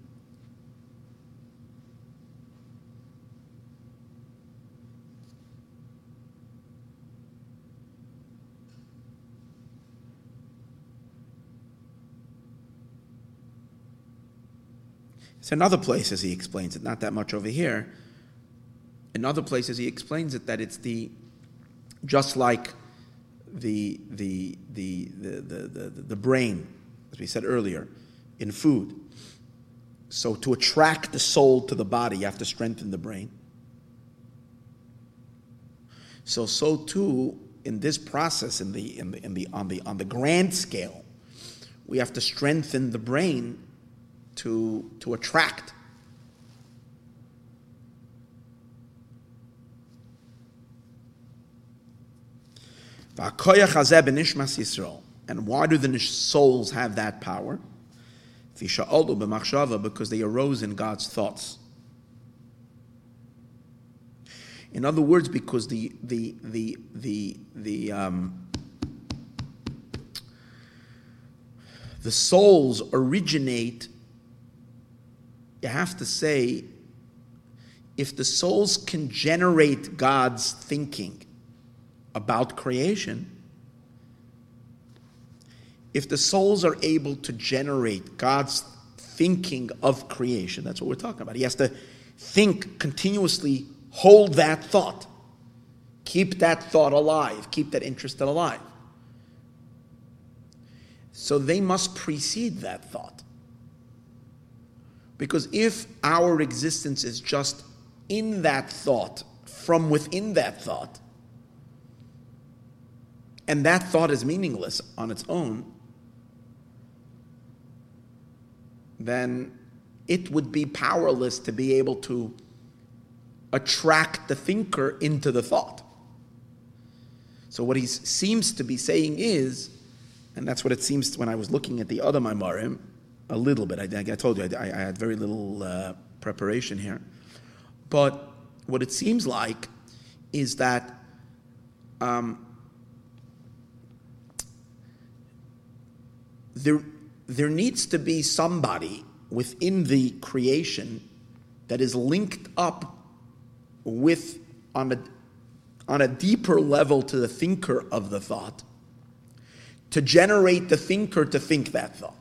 It's in other places he explains it, not that much over here. In other places he explains it that it's the just like the the the the the, the, brain, as we said earlier, in food. So to attract the soul to the body, you have to strengthen the brain. So so too in this process, in the in the in the on the on the grand scale, we have to strengthen the brain to, to attract. And why do the souls have that power? Because they arose in God's thoughts. In other words, because the the the the the um, the souls originate, you have to say, if the souls can generate God's thinking about creation, if the souls are able to generate God's thinking of creation, that's what we're talking about. He has to think continuously, hold that thought, keep that thought alive, keep that interest alive. So they must precede that thought. Because if our existence is just in that thought, from within that thought, and that thought is meaningless on its own, then it would be powerless to be able to attract the thinker into the thought. So, what he seems to be saying is, and that's what it seems when I was looking at the other Maimarim, a little bit. I, I told you I, I, had very little uh, preparation here. But what it seems like is that um, there, there needs to be somebody within the creation that is linked up with on a, on a deeper level to the thinker of the thought to generate the thinker to think that thought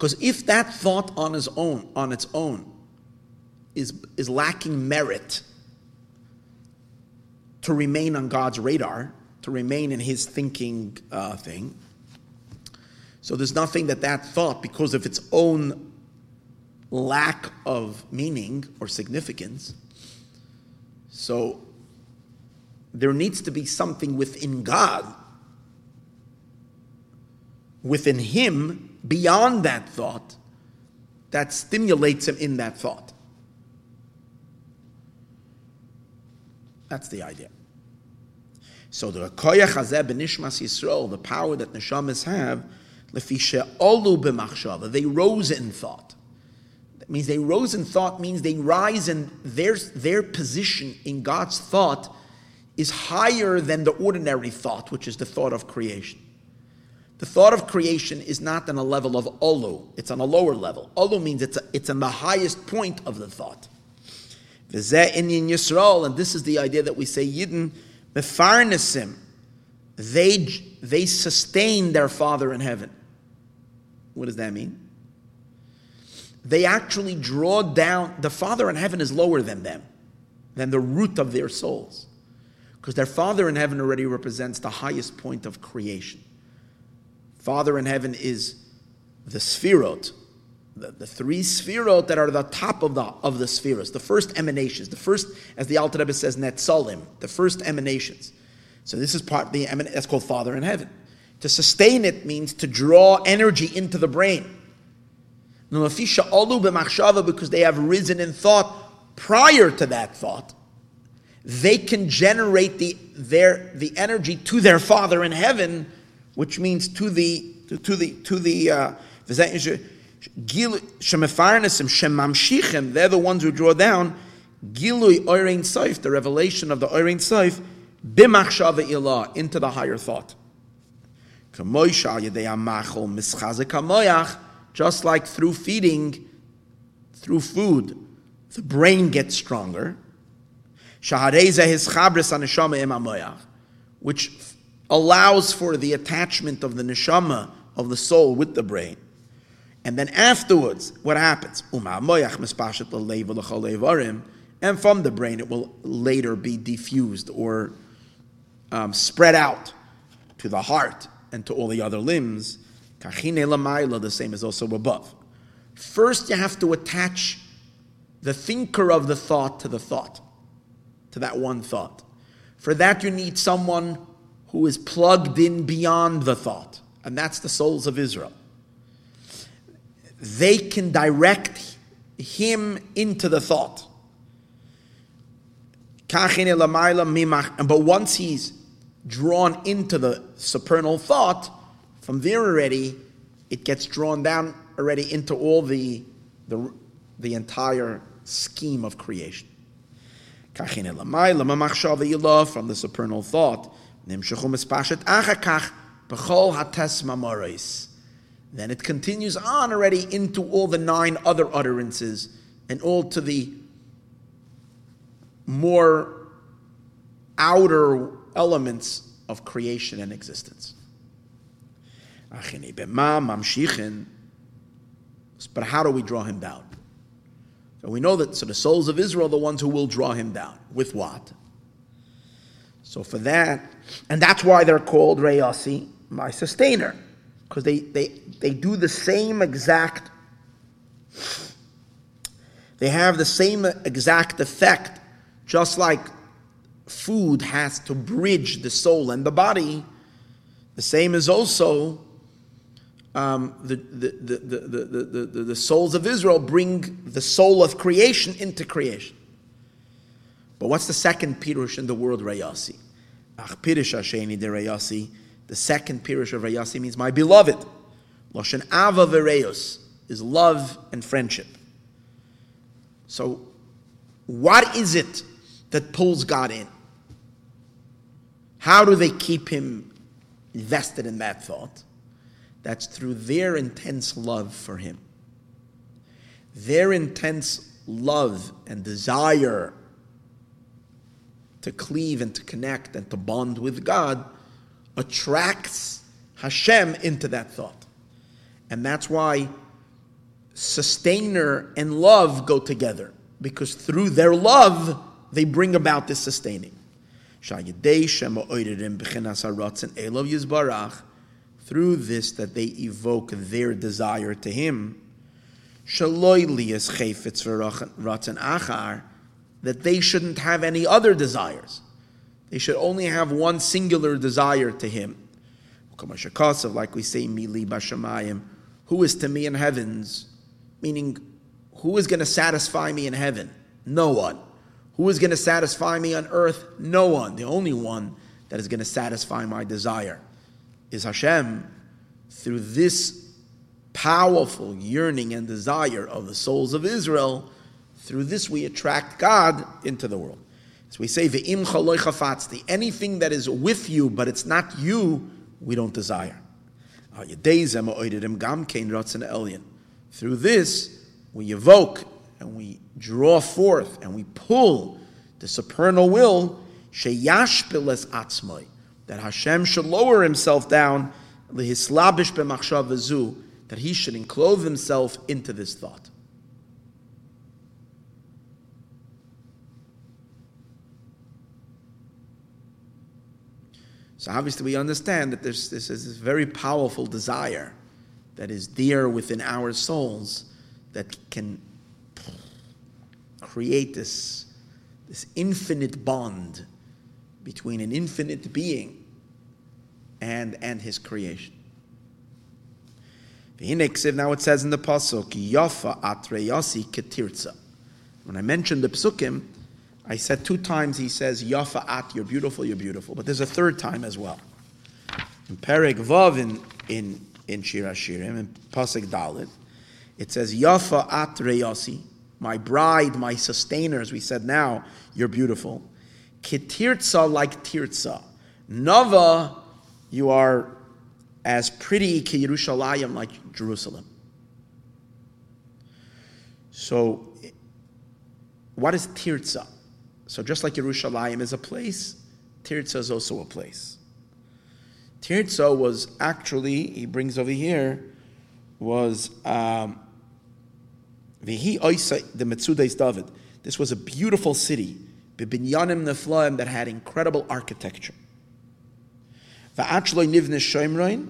because if that thought on its own on its own is, is lacking merit to remain on God's radar, to remain in his thinking uh, thing, so there's nothing that that thought, because of its own lack of meaning or significance, so there needs to be something within God, within Him, beyond that thought, that stimulates Him in that thought. That's the idea. So the koyach hazeh benishmas Yisrael, the power that neshamas have, Lefisha olu b'machshava. They rose in thought. That means they rose in thought means they rise in their, their position in God's thought is higher than the ordinary thought, which is the thought of creation. The thought of creation is not on a level of olu, it's on a lower level. Olu means it's, a, it's on the highest point of the thought. Yisrael, and this is the idea that we say Yidden, mefarnesim, they, they sustain their Father in heaven. What does that mean? They actually draw down, the Father in heaven is lower than them, than the root of their souls. Because their Father in heaven already represents the highest point of creation. Father in heaven is the Sphirot, the, the three Sphirot that are the top of the, of the spheres, the first emanations, the first, as the Alter Rebbe says, Netzalim, the first emanations. So this is part the, that's called Father in heaven. To sustain it means to draw energy into the brain. Because they have risen in thought prior to that thought, they can generate the, their, the energy to their Father in heaven, which means to the to, to the to the uh, they're the ones who draw down Gilui Oirein Saif, the revelation of the Oirein Saif, Bimachshava Ilah, into the higher thought just like through feeding, through food, the brain gets stronger. Shahareza Hishabris Anishama Imamoyah, which allows for the attachment of the neshama of the soul with the brain. And then afterwards, what happens? And from the brain, it will later be diffused or um, spread out to the heart and to all the other limbs, the same as also above. First, you have to attach the thinker of the thought to the thought, to that one thought. For that, you need someone who is plugged in beyond the thought, and that's the souls of Israel. They can direct him into the thought. But once he's drawn into the supernal thought, from there already, it gets drawn down already into all the, the, the entire scheme of creation. From the supernal thought, Then it continues on already into all the nine other utterances and all to the more outer elements of creation and existence. But how do we draw him down? So we know that so the souls of Israel are the ones who will draw him down. With what? So for that, and that's why they're called Reyasi, my sustainer, because they, they, they do the same exact, they have the same exact effect, just like food has to bridge the soul and the body, the same is also um, the, the, the, the, the, the, the souls of Israel bring the soul of creation into creation. But what's the second pirush in the word Rayasi? Ach pirush Hasheni de Rayasi. The second pirush of Rayasi means my beloved. Loshen Ava Vereus is love and friendship. So, what is it that pulls God in? How do they keep him invested in that thought? That's through their intense love for him. Their intense love and desire to cleave and to connect and to bond with God attracts Hashem into that thought. And that's why sustainer and love go together, because through their love, they bring about this sustaining. Through this, that they evoke their desire to Him, that they shouldn't have any other desires. They should only have one singular desire to Him. Like we say, Mili who is to me in heavens? Meaning, who is going to satisfy me in heaven? No one. Who is going to satisfy me on earth? No one. The only one that is going to satisfy my desire is Hashem through this powerful yearning and desire of the souls of Israel. Through this, we attract God into the world. So we say, Ve'im chafatzti, anything that is with you, but it's not you, we don't desire. Through this, we evoke and we draw forth and we pull the supernal will, sheyashpiles atzmai, that Hashem should lower himself down, lihislabish b'machshav that he should enclose himself into this thought. So obviously we understand that there's, this is this very powerful desire that is dear within our souls that can create this, this infinite bond between an infinite being and, and his creation. Now it says in the pasuk, "Yafa atreyasi ketirza." When I mentioned the psukim, I said two times he says, "Yafa at," you're beautiful, you're beautiful. But there's a third time as well. In Perek Vav in in in Shir Hashirim in pasuk Dalit, it says, "Yafa at reyasi." my bride, my sustainer, as we said now, you're beautiful. Kitirtza like tirtza. Nava, you are as pretty ki Yerushalayim like Jerusalem. So, what is tirtza? So just like Yerushalayim is a place, Tirtza is also a place. Tirtza was actually, he brings over here, was um, Vihi oisa the Metzudes David. This was a beautiful city, bibinyanim neflaim that had incredible architecture. Va'achloi nivnes shomroin,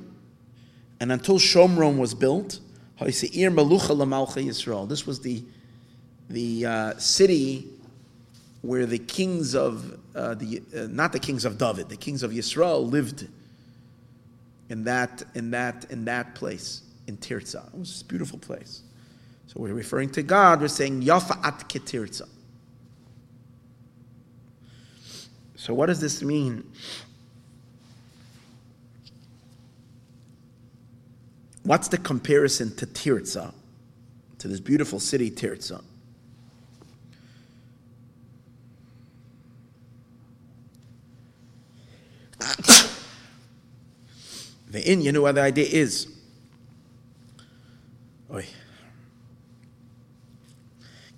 and until Shomron was built, Haiseir Malucha Yisrael. This was the the uh, city where the kings of uh, the uh, not the kings of David, the kings of Yisrael lived in that in that in that place in Tirza. It was a beautiful place. So we're referring to God, we're saying Yafa at Ketirza. So what does this mean? What's the comparison to Tirza, to this beautiful city Tirza? The in, you know where the idea is. Oy.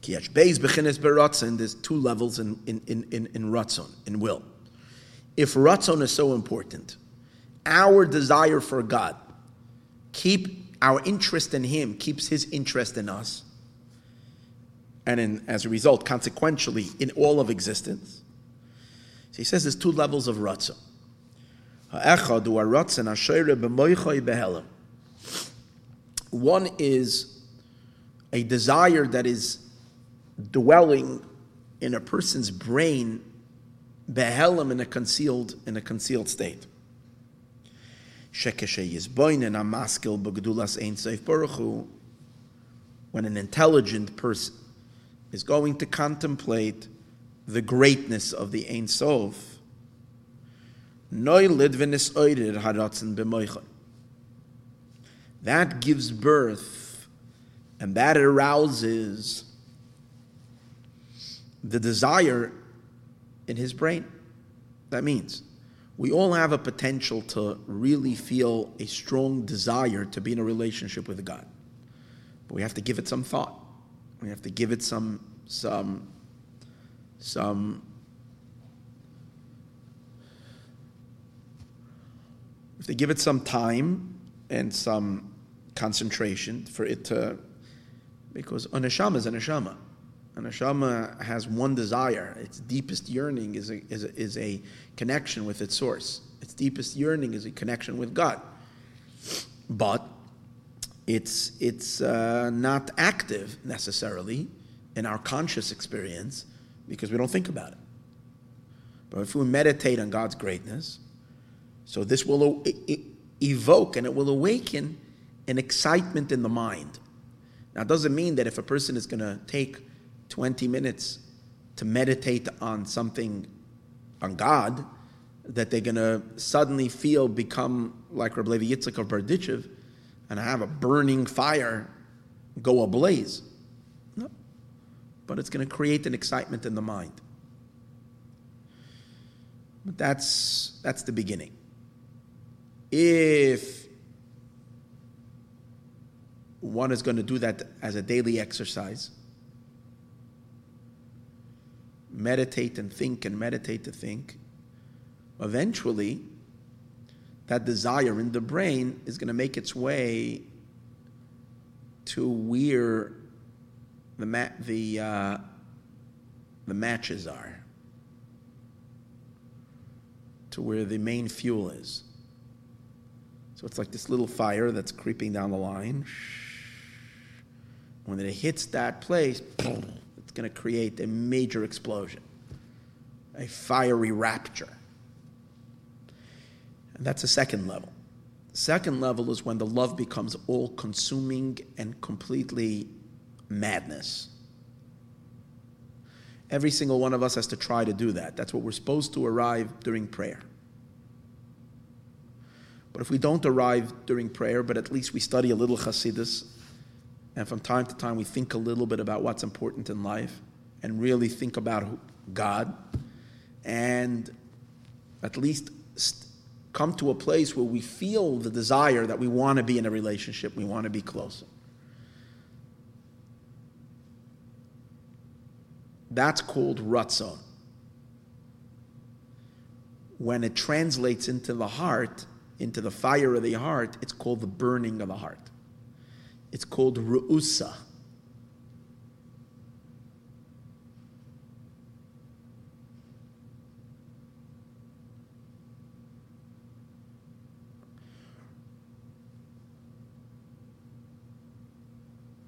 Beis Bechines Beratzon, there's two levels in, in, in, in, in Ratzon, in will. If Ratzon is so important, our desire for God, keep our interest in Him, keeps His interest in us, and in, as a result, consequentially, in all of existence. So he says there's two levels of Ratzon. One is a desire that is dwelling in a person's brain, behelim in a concealed in a concealed state. When an intelligent person is going to contemplate the greatness of the Ein Sof, that gives birth and that arouses the desire in his brain. That means we all have a potential to really feel a strong desire to be in a relationship with God. But we have to give it some thought. We have to give it some some some if they give it some time and some concentration for it to because a neshama is a neshama. A neshama has one desire. Its deepest yearning is a, is a, is a connection with its source. Its deepest yearning is a connection with God. But it's, it's uh, not active necessarily in our conscious experience because we don't think about it. But if we meditate on God's greatness, so this will evoke and it will awaken an excitement in the mind. Now, it doesn't mean that if a person is going to take 20 minutes to meditate on something, on God, that they're going to suddenly feel, become like Rabbi Levi Yitzchak of Berdichev, and have a burning fire go ablaze. No. But it's going to create an excitement in the mind. But that's, that's the beginning. If one is going to do that as a daily exercise, meditate and think and meditate to think, eventually that desire in the brain is going to make its way to where the ma- the uh, the matches are, to where the main fuel is. So it's like this little fire that's creeping down the line. When it hits that place, it's going to create a major explosion, a fiery rapture. And that's a second level. The Second level is when the love becomes all consuming and completely madness. Every single one of us has to try to do that. That's what we're supposed to arrive during prayer. But if we don't arrive during prayer, but at least we study a little Hasidus, and from time to time we think a little bit about what's important in life, and really think about God, and at least come to a place where we feel the desire that we want to be in a relationship, we want to be closer. That's called ratzon. When it translates into the heart, into the fire of the heart, it's called the burning of the heart. It's called ru'usa.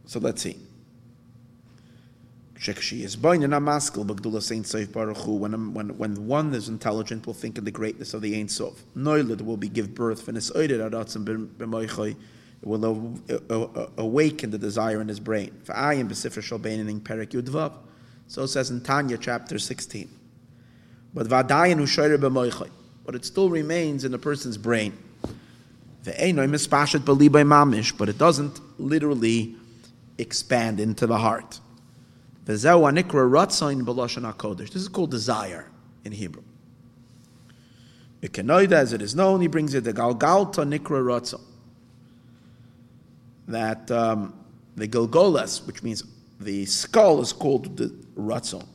So let's see. When, when, when one is intelligent, will think of the greatness of the Ein Sof. Noilid will be give birth, and it will awaken the desire in his brain. So it says in Tanya chapter 16. But but it still remains in the person's brain. But it doesn't literally expand into the heart. This is called desire in Hebrew. As it is known, he brings it the Galgalta Nikra Ratzon. That um, the Gilgolas, which means the skull is called the ratzon.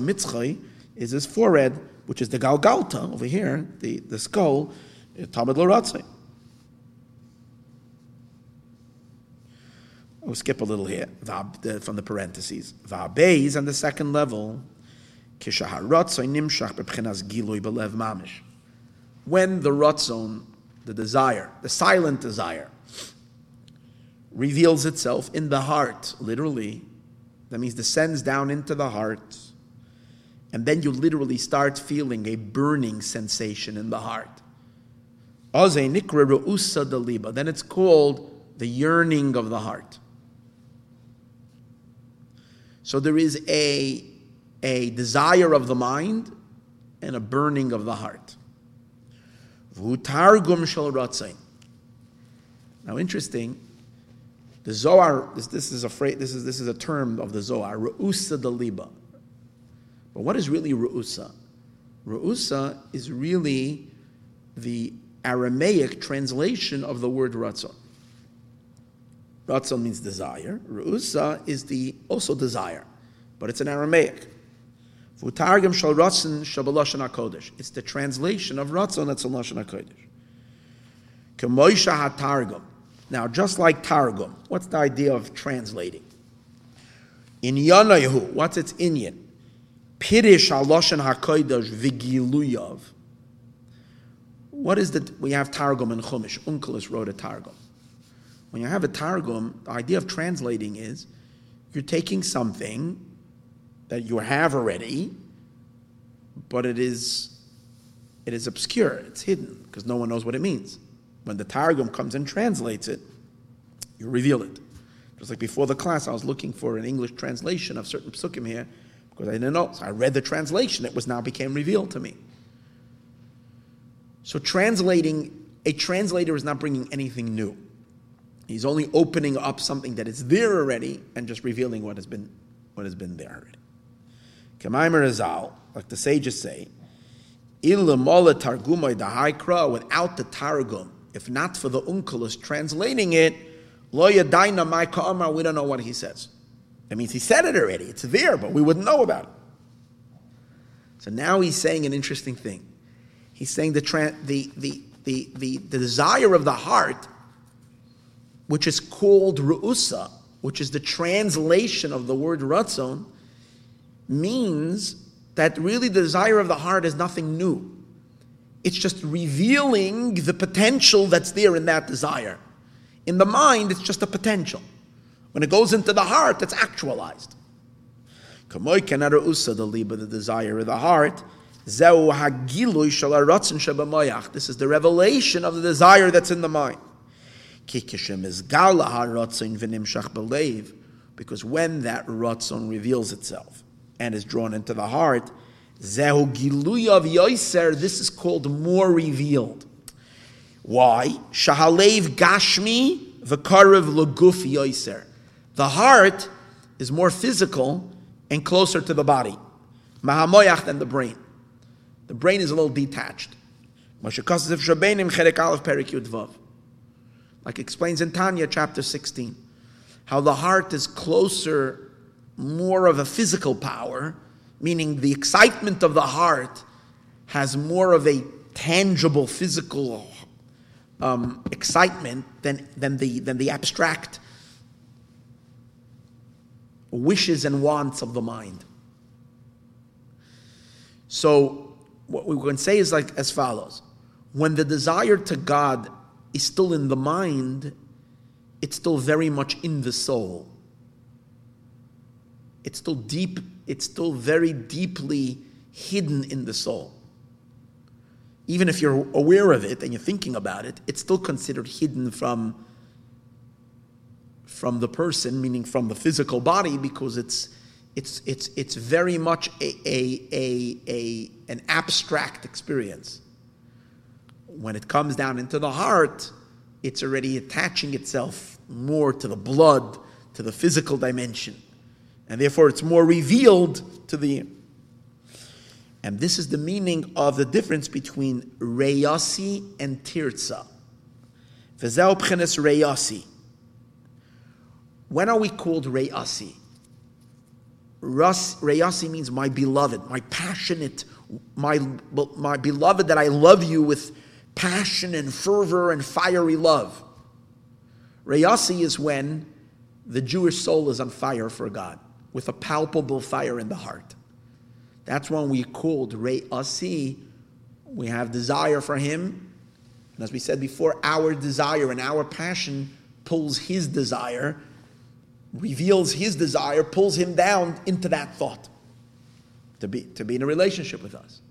Mitzchay is his forehead, which is the galgalta over here, the, the skull, tamid l'ratzay. We'll skip a little here uh, from the parentheses. Va'beis on the second level. When the ratzon, the desire, the silent desire, reveals itself in the heart, literally, that means descends down into the heart, and then you literally start feeling a burning sensation in the heart. Then it's called the yearning of the heart. So there is a, a desire of the mind and a burning of the heart. Now, interesting. The Zohar. This, this is a phrase, This is this is a term of the Zohar. Ru'usa daliba. But what is really ru'usa? Ru'usa is really the Aramaic translation of the word ratzon. Ratzon means desire. Ru'usa is the also desire, but it's an Aramaic. V'utargim shal ratzon shabalashon hakodesh. It's the translation of ratzon that's in hakodesh. Kemoisha hatargum. Now, just like targum, what's the idea of translating? In Yanayahu, what's its inyan? Pirish haloshen hakodesh vigiluyav. What is the? We have targum in Chumash. Onkelos wrote a targum. When you have a targum, the idea of translating is you're taking something that you have already, but it is it is obscure, it's hidden, because no one knows what it means. When the Targum comes and translates it, you reveal it. Just like before the class, I was looking for an English translation of certain psukim here, because I didn't know. So I read the translation, it was now became revealed to me. So translating, a translator is not bringing anything new. He's only opening up something that is there already and just revealing what has been what has been there already. Kamaimar Azal, like the sages say, Ilamola Targumai the Haikra, without the Targum, if not for the Unkelus translating it, Lo Yadaina my we don't know what he says. That means he said it already. It's there, but we wouldn't know about it. So now he's saying an interesting thing. He's saying the, the, the, the, the desire of the heart which is called ru'usa, which is the translation of the word ratzon, means that really the desire of the heart is nothing new. It's just revealing the potential that's there in that desire. In the mind, it's just a potential. When it goes into the heart, it's actualized. The desire of the heart. This is the revelation of the desire that's in the mind. Because when that ratzon reveals itself and is drawn into the heart, giluyav yoiser, this is called more revealed. Why? Shahalev gashmi v'karev laguf yoiser. The heart is more physical and closer to the body. Mahamoyach than the brain. The brain is a little detached. Moshe Kosev Shabenim Cherek Aleph Perik Yud Vav like explains in Tanya chapter 16, how the heart is closer, more of a physical power, meaning the excitement of the heart has more of a tangible physical um, excitement than, than, the, than the abstract wishes and wants of the mind. So, what we can say is like as follows when the desire to God is still in the mind, it's still very much in the soul. It's still deep, it's still very deeply hidden in the soul. Even if you're aware of it and you're thinking about it, it's still considered hidden from, from the person, meaning from the physical body, because it's, it's, it's, it's very much a, a, a, a, an abstract experience when it comes down into the heart, it's already attaching itself more to the blood, to the physical dimension. And therefore, it's more revealed to the. And this is the meaning of the difference between reyasi and tirza. V'zeu pchenes reyasi. When are we called reyasi? Reyasi means my beloved, my passionate, my, my beloved that I love you with passion and fervor and fiery love. Re'asi is when the Jewish soul is on fire for God, with a palpable fire in the heart. That's when we called Re'asi. We have desire for Him. And as we said before, our desire and our passion pulls His desire, reveals His desire, pulls Him down into that thought to be, to be in a relationship with us.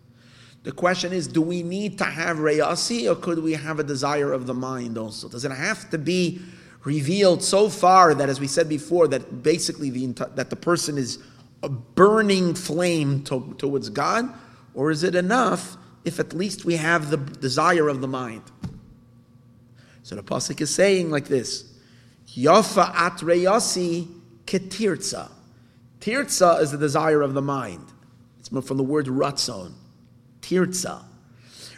The question is, do we need to have Re'asi or could we have a desire of the mind also? Does it have to be revealed so far that, as we said before, that basically the, that the person is a burning flame to, towards God? Or is it enough if at least we have the desire of the mind? So the Pasuk is saying like this Yafa at reyasi ketirza. Tirza is the desire of the mind. It's from the word ratzon. Tirza.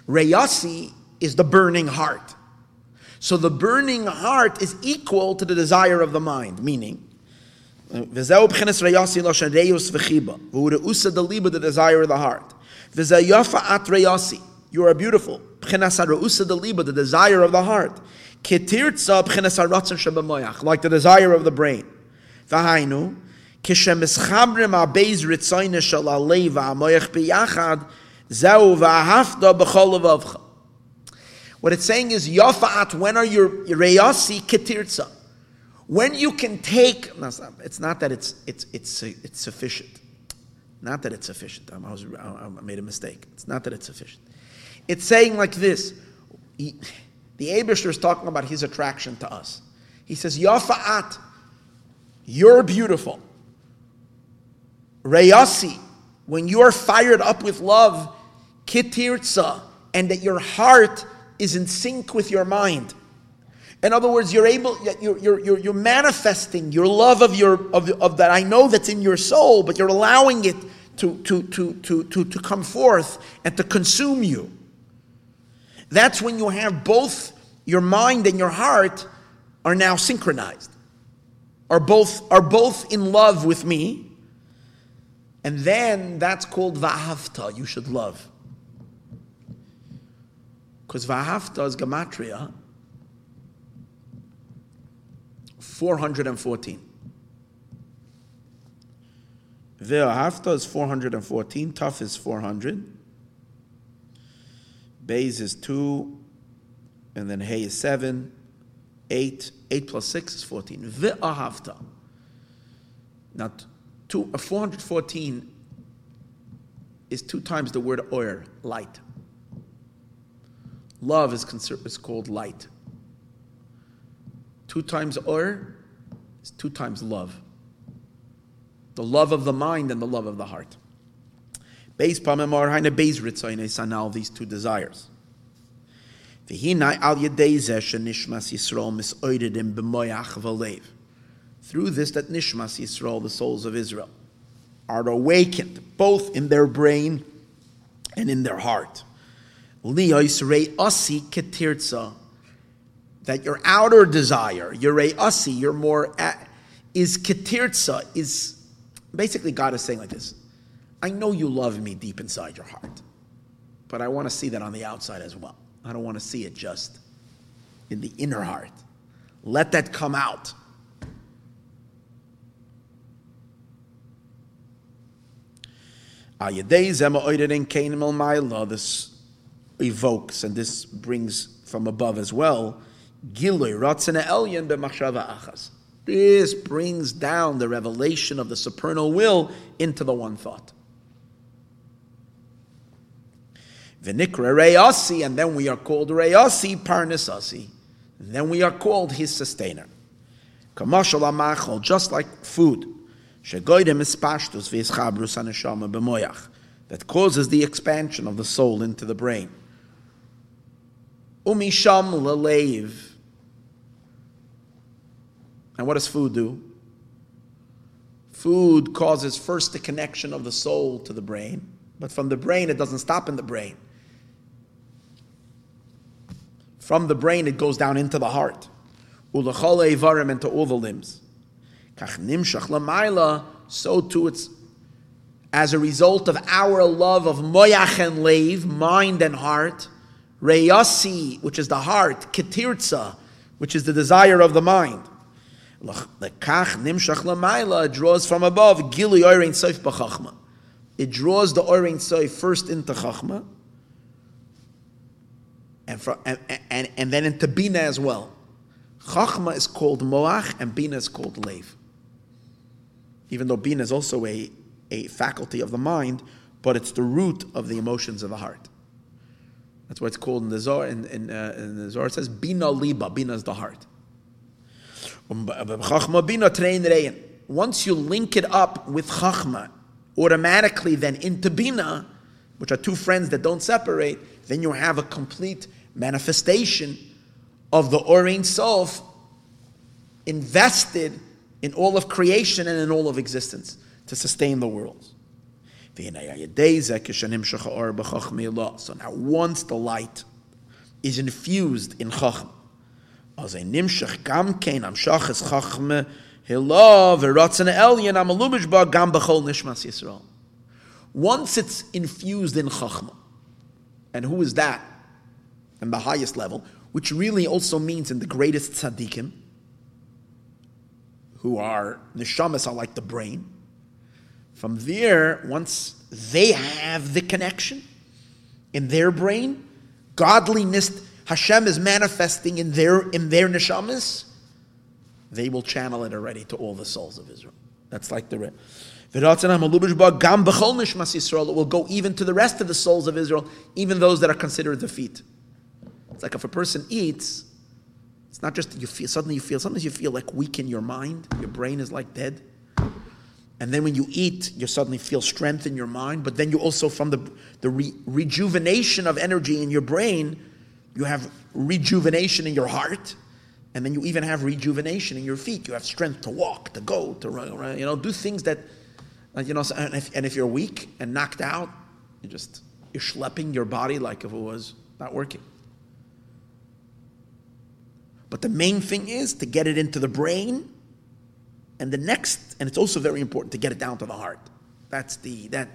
Reyasi is the burning heart. So the burning heart is equal to the desire of the mind, meaning, the desire of the heart. You are beautiful. The desire of the heart. Like the desire of the brain. What it's saying is, Yafa'at, when are your reyasi ketirza? When you can take, it's not that it's, it's, it's, it's sufficient. Not that it's sufficient. I, was, I made a mistake. It's not that it's sufficient. It's saying like this. He, the Abishter is talking about his attraction to us. He says, Yafa'at, you're beautiful. Reyasi, when you are fired up with love, kitirza, and that your heart is in sync with your mind. In other words, you're able, you're, you're, you're, you're manifesting your love of your of, of that I know that's in your soul, but you're allowing it to, to, to, to, to, to come forth and to consume you. That's when you have both your mind and your heart are now synchronized, are both, are both in love with me. And then that's called vahavta, you should love. Because vahavta is gematria 414. Ve'ahavta is 414. Tough is 400. Bays is 2. And then Hay is 7. 8. 8 plus 6 is 14. Ve'ahavta. Now, two, uh, 414 is two times the word oir, light. Love is, is called light. Two times or is two times love. The love of the mind and the love of the heart. Pamemar now these two desires. Through this, that nishmas Yisrael, the souls of Israel, are awakened both in their brain and in their heart. Liyos rei asi ketirza that your outer desire, your re'asi, your more, at, is ketirza, is basically God is saying like this I know you love me deep inside your heart, but I want to see that on the outside as well. I don't want to see it just in the inner heart. Let that come out. This evokes and this brings from above as well Giloy Ratzana Elyon b'machshava achas. This brings down the revelation of the supernal will into the one thought. V'nikra Reyasi, and then we are called Reyasi Parnasasi. Then we are called his sustainer. Kamashal amachol, just like food. Shegoidem ispashtus v'yischabrus aneshama b'moyach. That causes the expansion of the soul into the brain. Umisham lalev and what does food do? Food causes first the connection of the soul to the brain, but from the brain, it doesn't stop in the brain. From the brain, it goes down into the heart. Ulachole varim into all the limbs. Kach nimshach lamaila, so too it's as a result of our love of moyach and leiv, mind and heart, reyasi, which is the heart, ketirza, which is the desire of the mind. Lekach nimshach lamaila draws from above, gili oirein soif b'chachma. It draws the oirein soif first into chachma, and, and, and, and then into bina as well. Chachma is called moach, and bina is called leiv. Even though bina is also a a faculty of the mind, but it's the root of the emotions of the heart. That's what it's called in the Zohar. In, in, uh, in the Zohar it says bina liba. Bina is the heart. Once you link it up with chachma, automatically then into bina, which are two friends that don't separate, then you have a complete manifestation of the Orein Sof invested in all of creation and in all of existence to sustain the world. So now, once the light is infused in Chachma, as a. Once it's infused in chachma, and who is that? And the highest level, which really also means in the greatest tzaddikim, who are neshamas are like the brain. From there, once they have the connection in their brain, godliness, Hashem is manifesting in their in their neshamas, they will channel it already to all the souls of Israel. That's like the it will go even to the rest of the souls of Israel, even those that are considered defeat. It's like if a person eats, it's not just you feel suddenly you feel sometimes you feel like weak in your mind, your brain is like dead. And then when you eat, you suddenly feel strength in your mind, but then you also, from the, the re- rejuvenation of energy in your brain, you have rejuvenation in your heart, and then you even have rejuvenation in your feet. You have strength to walk, to go, to run, you know, do things that, uh, you know, and if, and if you're weak and knocked out, you just, you're schlepping your body like if it was not working. But the main thing is to get it into the brain and the next, and it's also very important to get it down to the heart. That's the that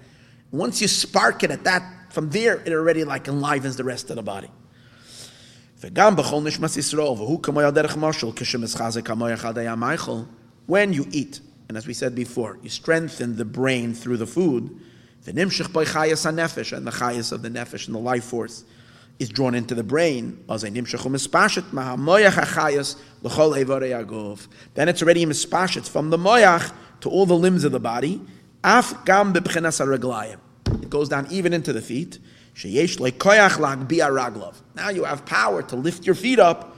once you spark it at that, from there it already like enlivens the rest of the body. When you eat, and as we said before, you strengthen the brain through the food, and the chayas of the nefesh and the life force is drawn into the brain. Then it's already mispashet from the moyach to all the limbs of the body. Af gam It goes down even into the feet. Now you have power to lift your feet up.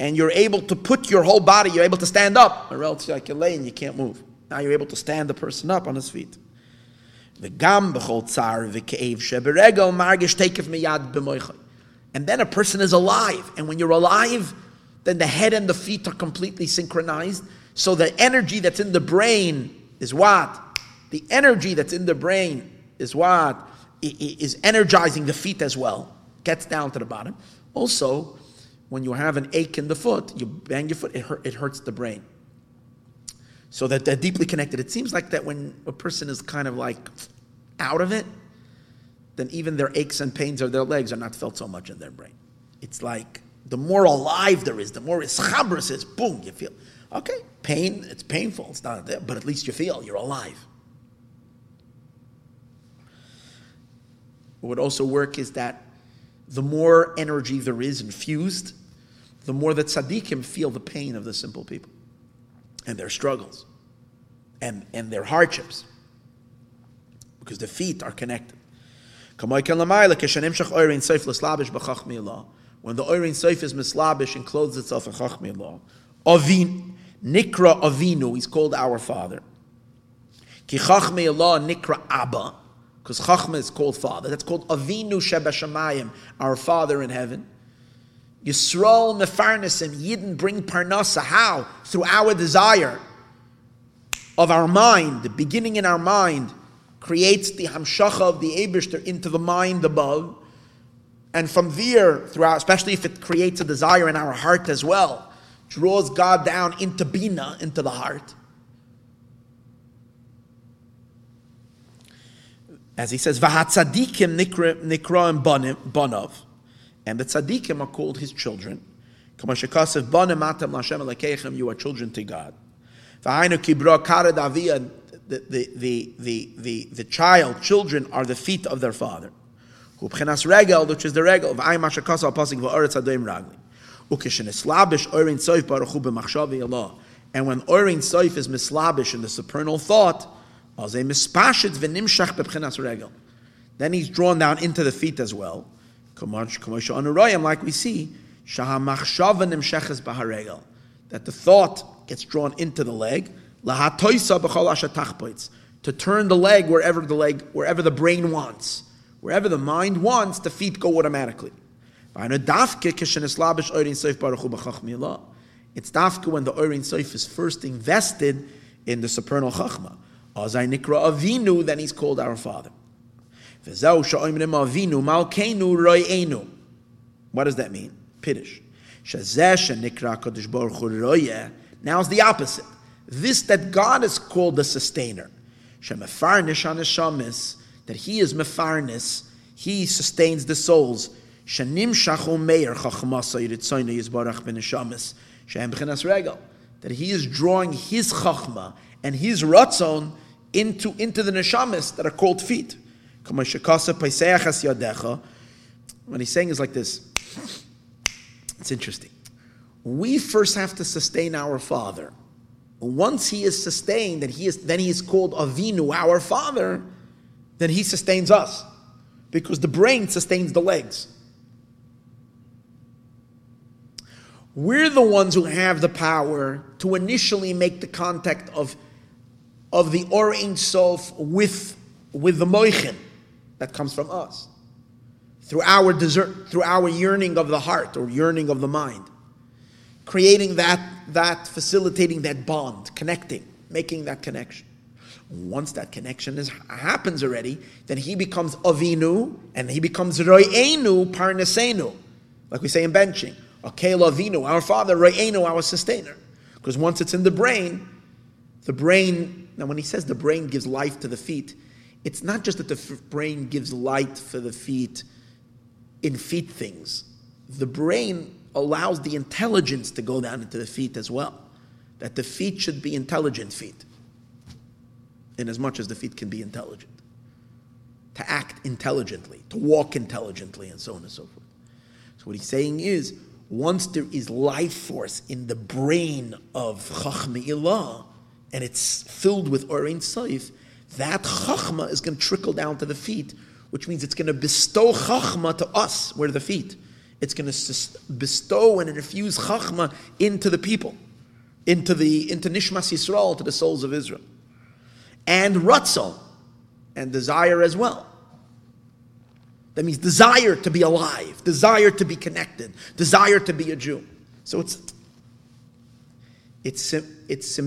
And you're able to put your whole body, you're able to stand up. Or else like you're laying, you can't move. Now you're able to stand the person up on his feet. V'gam b'chol tzar v'ke'ev sheberegel margish tekef miyad b'moichai. And then a person is alive. And when you're alive, then the head and the feet are completely synchronized. So the energy that's in the brain is what? The energy that's in the brain is what? Is energizing the feet as well. Gets down to the bottom. Also, when you have an ache in the foot, you bang your foot, it, hurt, it hurts the brain so that they're deeply connected. It seems like that when a person is kind of like out of it, then even their aches and pains of their legs are not felt so much in their brain. It's like the more alive there is, the more ischabris is, boom, you feel. Okay, pain, it's painful, it's not there, but at least you feel you're alive. What would also work is that the more energy there is infused, the more that tzaddikim feel the pain of the simple people and their struggles and, and their hardships because the feet are connected. When the Oirin Seif is mislabish and clothes itself in Chachmi Avin, Nikra Avinu, he's called our father. Ki Nikra Abba, because Chachma is called father. That's called Avinu Sheba our father in heaven. Yisrael mefarnesim, Yidden bring parnasa. How? Through our desire of our mind, beginning in our mind, creates the hamshacha of the Abishter into the mind above. And from there, throughout, especially if it creates a desire in our heart as well, draws God down into Bina, into the heart. As he says, Vahatzadikim nikra banav. And the tzaddikim are called his children. You are children to God. The, the, the, the, the, child, children, are the feet of their father. regel, Which is the regel of Ayim Ashakasa Pasik Va'aretz Adoim Ragli. Ukisheneslabish Orin Soif Baruchu B'machshavi Allah. And when Orin Soif is mislabish in the supernal thought, as a mispashit v'nimshach b'pchenas regel. Then he's drawn down into the feet as well. Like we see, that the thought gets drawn into the leg, to turn the leg wherever the leg, wherever the brain wants. Wherever the mind wants, the feet go automatically. It's dafka when the Orin Seif is first invested in the supernal Chachma. Azai Nikra Avinu, then he's called our Father. What does that mean? Piddish. Now it's the opposite. This that God is called the sustainer. That He is mefarnis, He sustains the souls. That He is drawing His chachma and His ratzon into, into the neshamis that are called feet. When he's saying is like this, it's interesting. We first have to sustain our father. Once he is sustained, then he is then he is called Avinu, our father, then he sustains us. Because the brain sustains the legs. We're the ones who have the power to initially make the contact of, of the Or Ein Sof with, with the Moichin that comes from us through our desert, through our yearning of the heart or yearning of the mind, creating that, that facilitating that bond, connecting, making that connection. Once that connection is, happens already, then he becomes avinu and he becomes royenu parnesenu, like we say in benching. Akel avinu, our father, royenu, our sustainer. Because once it's in the brain, the brain. Now, when he says the brain gives life to the feet, it's not just that the brain gives light for the feet in feet things. The brain allows the intelligence to go down into the feet as well. That the feet should be intelligent feet, in as much as the feet can be intelligent. To act intelligently, to walk intelligently, and so on and so forth. So, what he's saying is, once there is life force in the brain of Chachmi Ilah, and it's filled with Orein Saif, that chachma is going to trickle down to the feet, which means it's going to bestow chachma to us, where the feet. It's going to bestow and infuse chachma into the people, into the into Nishmas Yisrael, to the souls of Israel, and ratzon, and desire as well. That means desire to be alive, desire to be connected, desire to be a Jew. So it's it's it's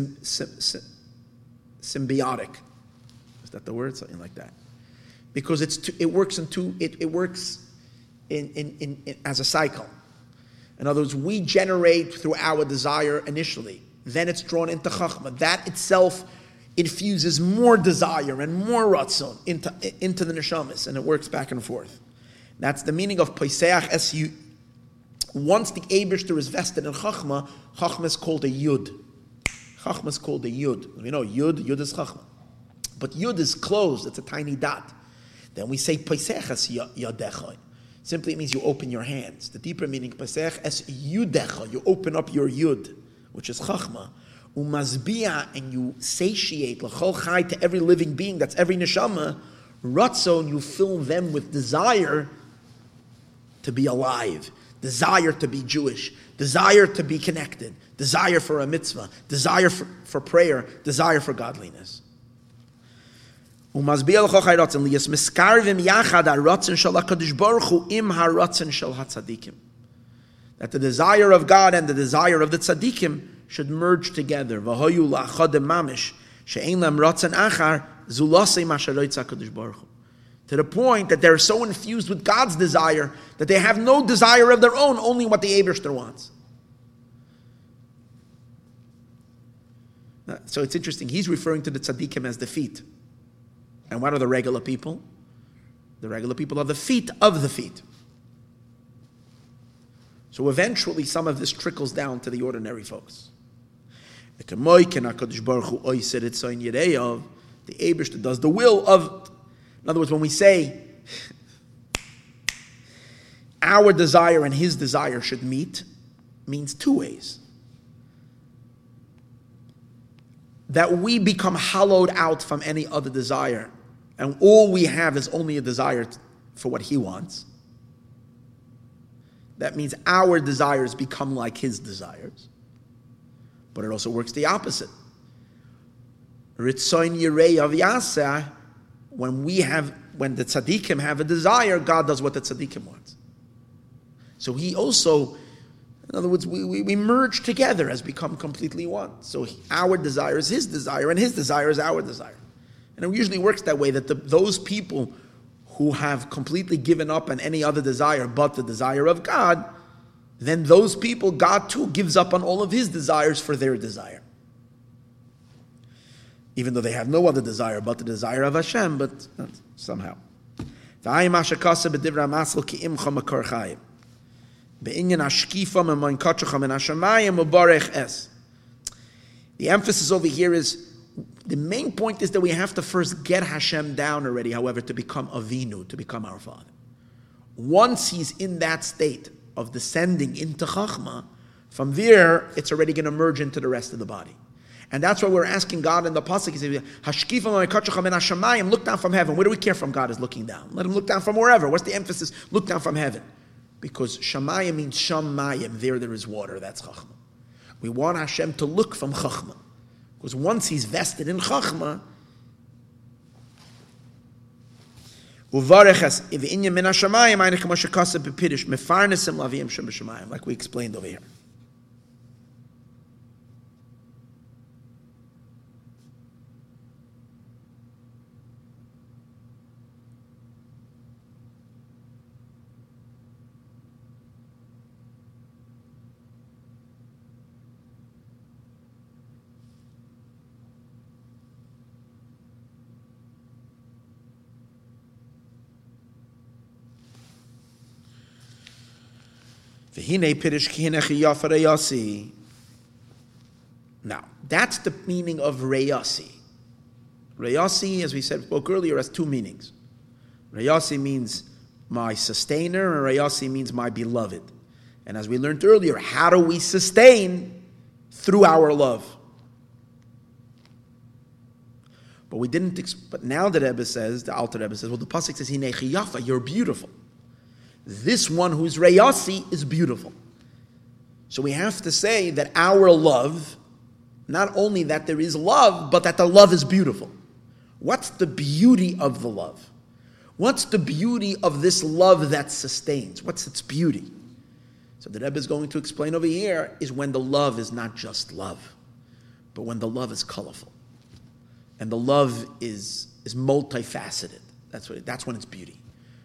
symbiotic Is that the word? Something like that. Because it's it works in two, it, it works in, in, in, as a cycle. In other words, we generate through our desire initially, then it's drawn into chachma. That itself infuses more desire and more ratzon into, into the neshamis, and it works back and forth. That's the meaning of Paiseach as you. Once the Abishter is vested in Chachma, Chachma is called a Yud. Chachma is called a Yud. You know, Yud, Yud is Chachma. But Yud is closed, it's a tiny dot. Then we say poiseach Pesechas Yadecha. Simply it means you open your hands. The deeper meaning Pesech es Yudecha, you open up your Yud, which is Chachma. Umazbia, and you satiate L'chol Chai to every living being, that's every neshama. Ratzon, you fill them with desire to be alive, desire to be Jewish, desire to be connected, desire for a mitzvah, desire for, for prayer, desire for godliness. ומסביר לך חי רוצן, ליאס מסקרבים יחד הרוצן של הקדוש ברוך הוא עם הרוצן של הצדיקים. That the desire of God and the desire of the tzaddikim should merge together. והויו לאחודם ממש, שאין להם רוצן אחר, זולוסי מה שרויצה הקדוש ברוך הוא. To the point that they're so infused with God's desire that they have no desire of their own, only what the Abishter wants. Uh, So it's interesting. He's referring to the tzaddikim as the feet. And what are the regular people? The regular people are the feet of the feet. So eventually, some of this trickles down to the ordinary folks. The Abish that does the will of. In other words, when we say our desire and his desire should meet, means two ways. That we become hollowed out from any other desire, and all we have is only a desire for what he wants. That means our desires become like his desires. But it also works the opposite. Ritzoin Yirei of Yasa, when we have, when the tzaddikim have a desire, God does what the tzaddikim wants. So he also, in other words, we, we, we merge together as become completely one. So he, our desire is his desire, and his desire is our desire. And it usually works that way that the, those people who have completely given up on any other desire but the desire of God, then those people, God too gives up on all of his desires for their desire. Even though they have no other desire but the desire of Hashem, but somehow. The emphasis over here is the main point is that we have to first get Hashem down already, however, to become Avinu, to become our Father. Once he's in that state of descending into Chachma, from there, it's already going to merge into the rest of the body. And that's why we're asking God in the Pasuk, he says, look down from heaven. Where do we care from God is looking down? Let him look down from wherever. What's the emphasis? Look down from heaven. Because Shamayim means Shamayim, there there is water, that's Chachma. We want Hashem to look from Chachma. Because once he's vested in Chachma, like we explained over here. Now, that's the meaning of Reyasi. Reyasi, as we said spoke earlier, has two meanings. Reyasi means my sustainer, and Reyasi means my beloved. And as we learned earlier, how do we sustain? Through our love. But we didn't. but now the Rebbe says, the Alter Rebbe says, well, the pasuk says, "Hinechi yafa, you're beautiful." This one who's Reyasi is beautiful. So we have to say that our love, not only that there is love, but that the love is beautiful. What's the beauty of the love? What's the beauty of this love that sustains? What's its beauty? So the Rebbe is going to explain over here is when the love is not just love, but when the love is colorful. And the love is, is multifaceted. That's, what, that's when it's beauty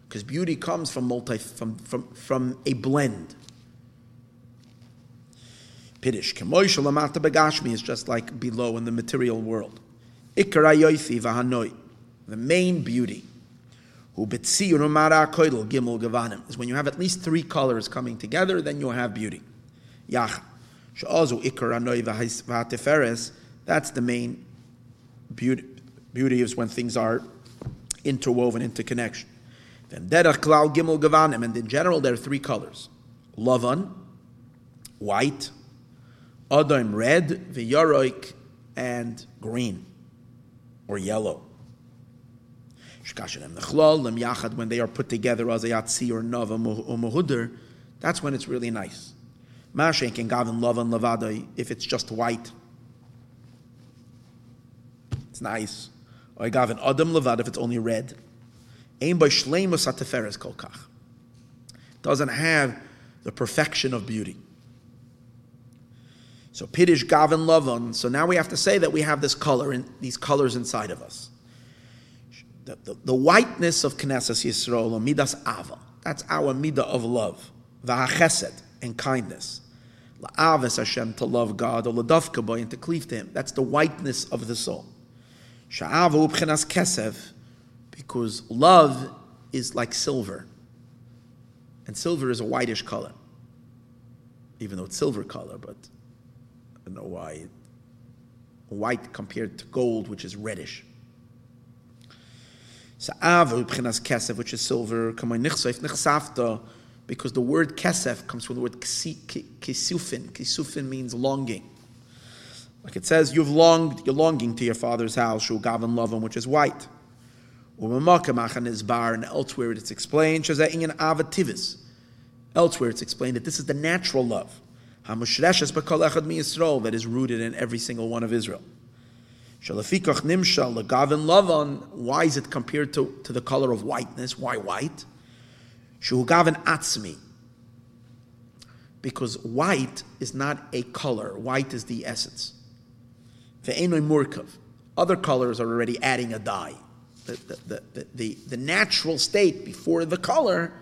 because beauty comes from multi from from from a blend. Piddish kemoish lamata begashmi is just like below in the material world. Ikarayoifi vahanoi, the main beauty. Who betziyur umara gimel gavanim is when you have at least three colors coming together, then you have beauty. Yach she'azu ikaranoi v'hateferes. That's the main beauty. Beauty is when things are interwoven, interconnection. And in general there are three colors: lavan, white, adam red, v'yaroik, and green or yellow. When they are put together as a yatsi or nava or muhuder, that's when it's really nice. Mashenk and gavin lavan lavadai, if it's just white, it's nice. Or gavin adam lavad if it's only red. Doesn't have the perfection of beauty. So pidish gavin lavon. So now we have to say that we have this color in these colors inside of us. The, the, the whiteness of Knesset Yisrael, midas ava. That's our midah of love, v'hachesed and kindness. La'avis Hashem, to love God, or ladavka boy, and to cleave to Him. That's the whiteness of the soul. Sha'ava ubchenas kesev, because love is like silver. And silver is a whitish color. Even though it's silver color, but I don't know why. White compared to gold, which is reddish. Sa'ava ubchenas kesev, which is silver, kamay because the word kesef comes from the word kisufin. Kisufin means longing. Like it says, you've longed, you're longing to your father's house, shu gavin lovin, which is white. And elsewhere it's explained, elsewhere it's explained that this is the natural love. That is rooted in every single one of Israel. Why is it compared to, to the color of whiteness? Why white? Because white is not a color, white is the essence. Other colors are already adding a dye. The, the, the, the, natural state before the color,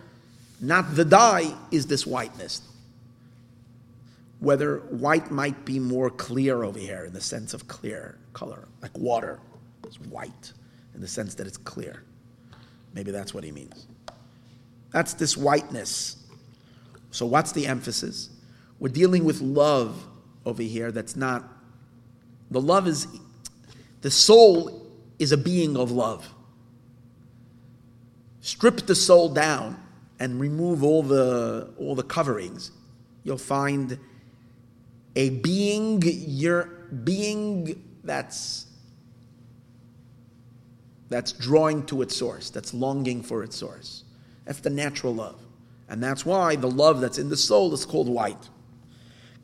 not the dye, is this whiteness. Whether white might be more clear over here in the sense of clear color, like water is white in the sense that it's clear. Maybe that's what he means. That's this whiteness. So, what's the emphasis? We're dealing with love over here that's not. The love is. The soul is a being of love. Strip the soul down and remove all the, all the coverings. You'll find a being, your being that's that's drawing to its source, that's longing for its source. That's the natural love. And that's why the love that's in the soul is called white.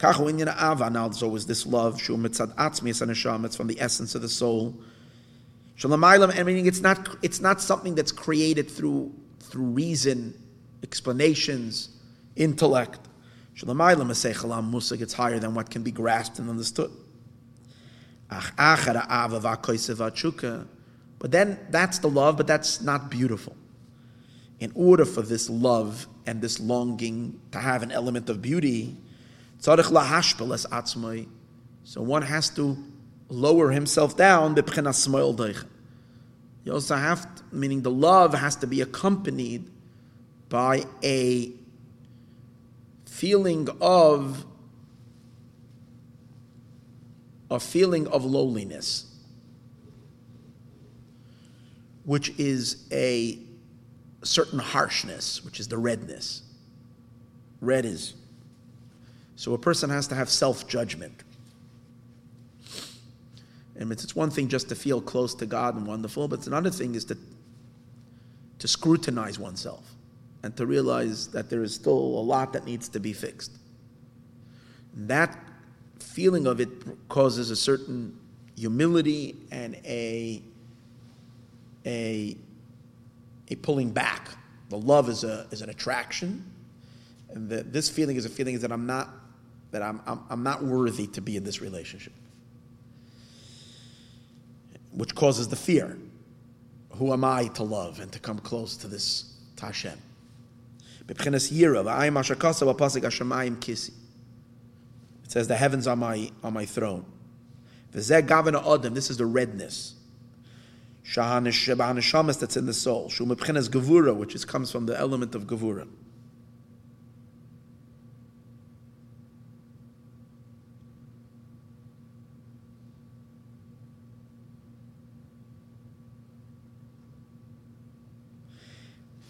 Now, so is this love, it's from the essence of the soul. And meaning it's not, it's not something that's created through, through reason, explanations, intellect. It's higher than what can be grasped and understood. But then that's the love, but that's not beautiful in order for this love and this longing to have an element of beauty, so one has to lower himself down. You also have, to, meaning the love has to be accompanied by a feeling of a feeling of lowliness, which is a certain harshness, which is the redness. Red is. So a person has to have self judgment. And it's one thing just to feel close to God and wonderful, but it's another thing is to, to scrutinize oneself and to realize that there is still a lot that needs to be fixed. That feeling of it causes a certain humility and a, a a pulling back. The love is, a, is an attraction. And the, this feeling is a feeling that I'm not, that I'm, I'm, I'm not worthy to be in this relationship. Which causes the fear. Who am I to love and to come close to this Tashem? It says the heavens are my, are my throne. This is the redness that's in the soul. Which is, comes from the element of Gavura.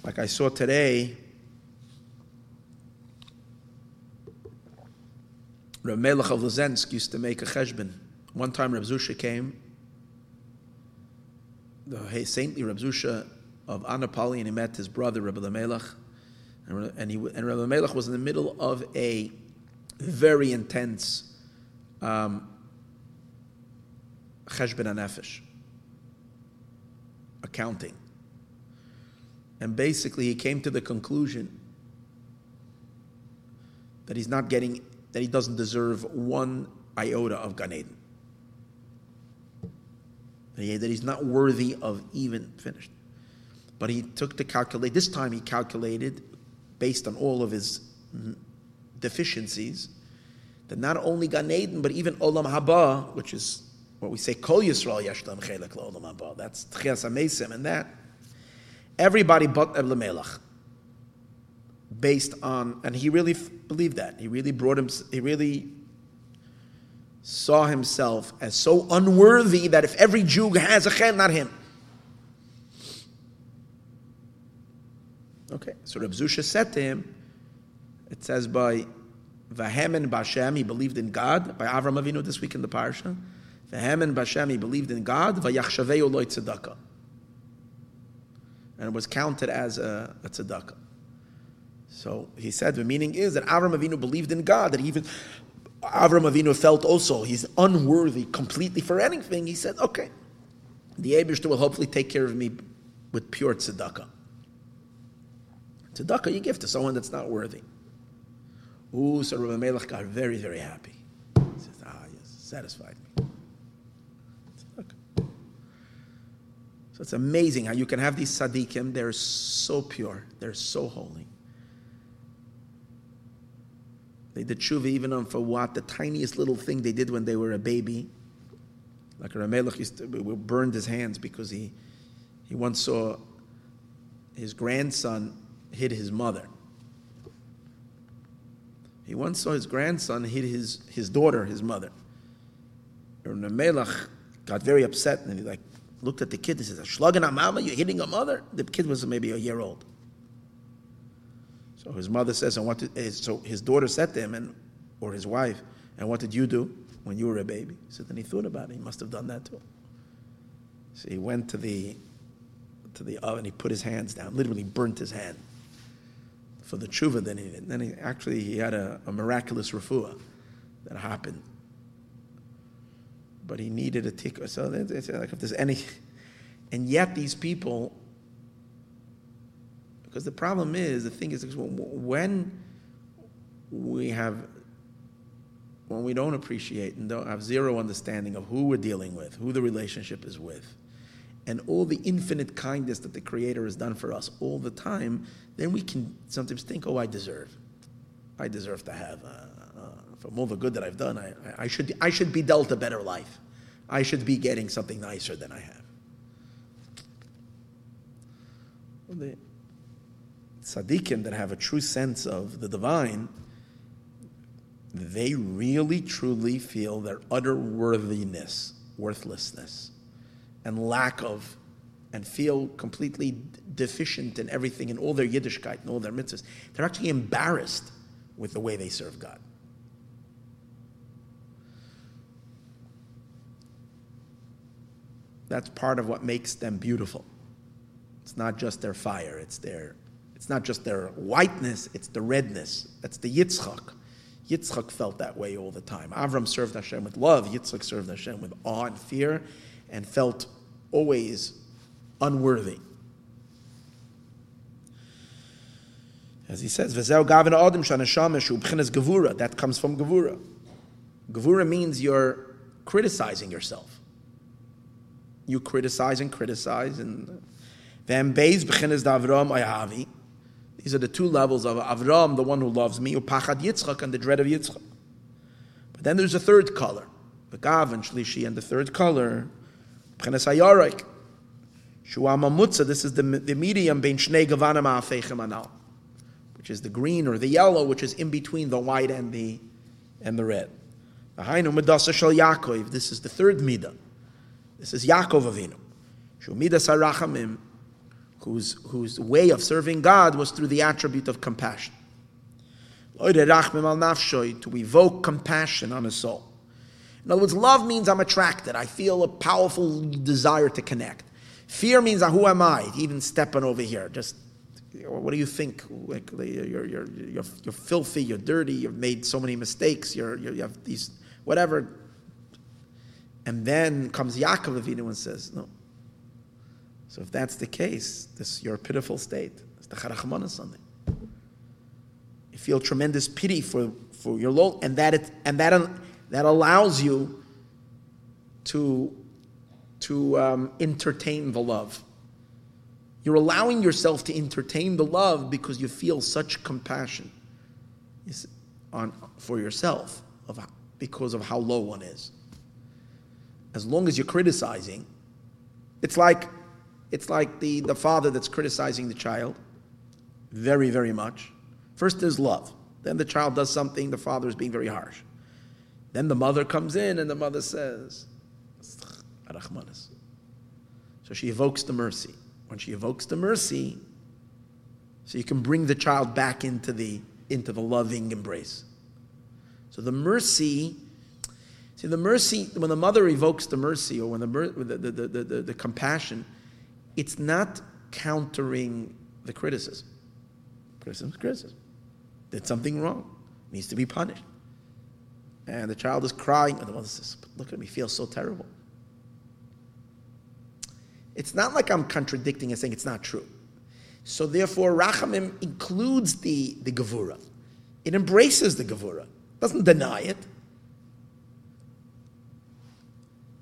Like I saw today, Rav Melech of Lizensk used to make a cheshbon. One time Rav Zusha came the saintly Reb Zusha of Anapali, and he met his brother Reb Melech, and and Reb Melech was in the middle of a very intense um, cheshbon anefesh, accounting, and basically he came to the conclusion that he's not getting that he doesn't deserve one iota of Gan that he's not worthy of even finished. But he took to calculate, this time he calculated, based on all of his deficiencies, that not only Gan but even Olam Haba, which is what we say, Kol Yisrael Yeshlam Chelek Olam Haba. That's Tchias HaMesim, and that everybody but Eblemelech, based on, and he really f- believed that. He really brought him. He really saw himself as so unworthy that if every Jew has a chen, not him. Okay, so Reb Zusha said to him, it says by Vahemen Bashem, he believed in God, by Avram Avinu this week in the parsha. Vahemen Bashem, he believed in God, Vayachshaveu loy tzedakah. And it was counted as a, a tzedakah. So he said the meaning is that Avram Avinu believed in God, that even Avram Avinu felt also he's unworthy completely for anything. He said, okay, the Abishter will hopefully take care of me with pure tzedakah. Tzedakah you give to someone that's not worthy. Ooh, so Rabbi Melech got very, very happy. He says, ah, yes, satisfied me. Tzedakah. So it's amazing how you can have these tzaddikim, they're so pure, they're so holy. They did tshuva even on for what? The tiniest little thing they did when they were a baby. Like Ramelech burned his hands because he, he once saw his grandson hit his mother. He once saw his grandson hit his, his daughter, his mother. Ramelech got very upset and he like looked at the kid and says, Shlogan mama, you're hitting a mother? The kid was maybe a year old. So his mother says, and what did, eh, so his daughter said to him, and, or his wife, and what did you do when you were a baby? So then he thought about it. He must have done that too. So he went to the, to the oven, he put his hands down, literally burnt his hand for the tshuva. Then he, did. then he actually, he had a, a miraculous refuah that happened. But he needed a tikkun. So it's like if there's any, and yet these people because the problem is, the thing is, when we have, when we don't appreciate and don't have zero understanding of who we're dealing with, who the relationship is with, and all the infinite kindness that the Creator has done for us all the time, then we can sometimes think, oh, I deserve. I deserve to have, uh, uh, from all the good that I've done, I, I, should, I should be dealt a better life. I should be getting something nicer than I have. The, tzaddikim that have a true sense of the divine, they really truly feel their utter worthiness, worthlessness, and lack of, and feel completely deficient in everything, in all their Yiddishkeit and all their mitzvahs. They're actually embarrassed with the way they serve God. That's part of what makes them beautiful. It's not just their fire, it's their it's not just their whiteness, it's the redness. That's the Yitzchak. Yitzchak felt that way all the time. Avram served Hashem with love. Yitzchak served Hashem with awe and fear and felt always unworthy. As he says. That comes from gevura. Gevura means you're criticizing yourself. You criticize and criticize and then beis b'chines davram ayavi. These are the two levels of Avram, the one who loves me, Upachad Yitzchak, and the dread of Yitzchak. But then there's a third color, the Gavan Shlishi, and the third color, Pchenes Hayarik, Shuama this is the, the medium, Ben Shnei Gavanim Ha'afeichem Anal, which is the green or the yellow, which is in between the white and the, and the red. This is the third Midah. This is Yaakov Avinu. Shu Midas HaRachamim, whose, whose way of serving God was through the attribute of compassion. To evoke compassion on a soul. In other words, love means I'm attracted. I feel a powerful desire to connect. Fear means who am I? Even stepping over here. Just what do you think? You're, you're, you're, you're, filthy, you're dirty, you've made so many mistakes, you're, you have these, whatever. And then comes Yaakov Avinu and says, No, so if that's the case, this your pitiful state. It's the charachman something. You feel tremendous pity for, for your low, and that it, and that that allows you to to um, entertain the love. You're allowing yourself to entertain the love because you feel such compassion on, for yourself. of because of how low one is. As long as you're criticizing, it's like it's like the, the father that's criticizing the child very, very much. First there's love. Then the child does something, the father is being very harsh. Then the mother comes in and the mother says, So she evokes the mercy. When she evokes the mercy, so you can bring the child back into the into the loving embrace. So the mercy, see the mercy when the mother evokes the mercy or when the the, the, the, the, compassion, it's not countering the criticism. Criticism is criticism. Did something wrong, needs to be punished. And the child is crying, and the mother says, Look at me, feel so terrible. It's not like I'm contradicting and saying it's not true. So therefore, Rachamim includes the, the Gevura. It embraces the Gevura, doesn't deny it.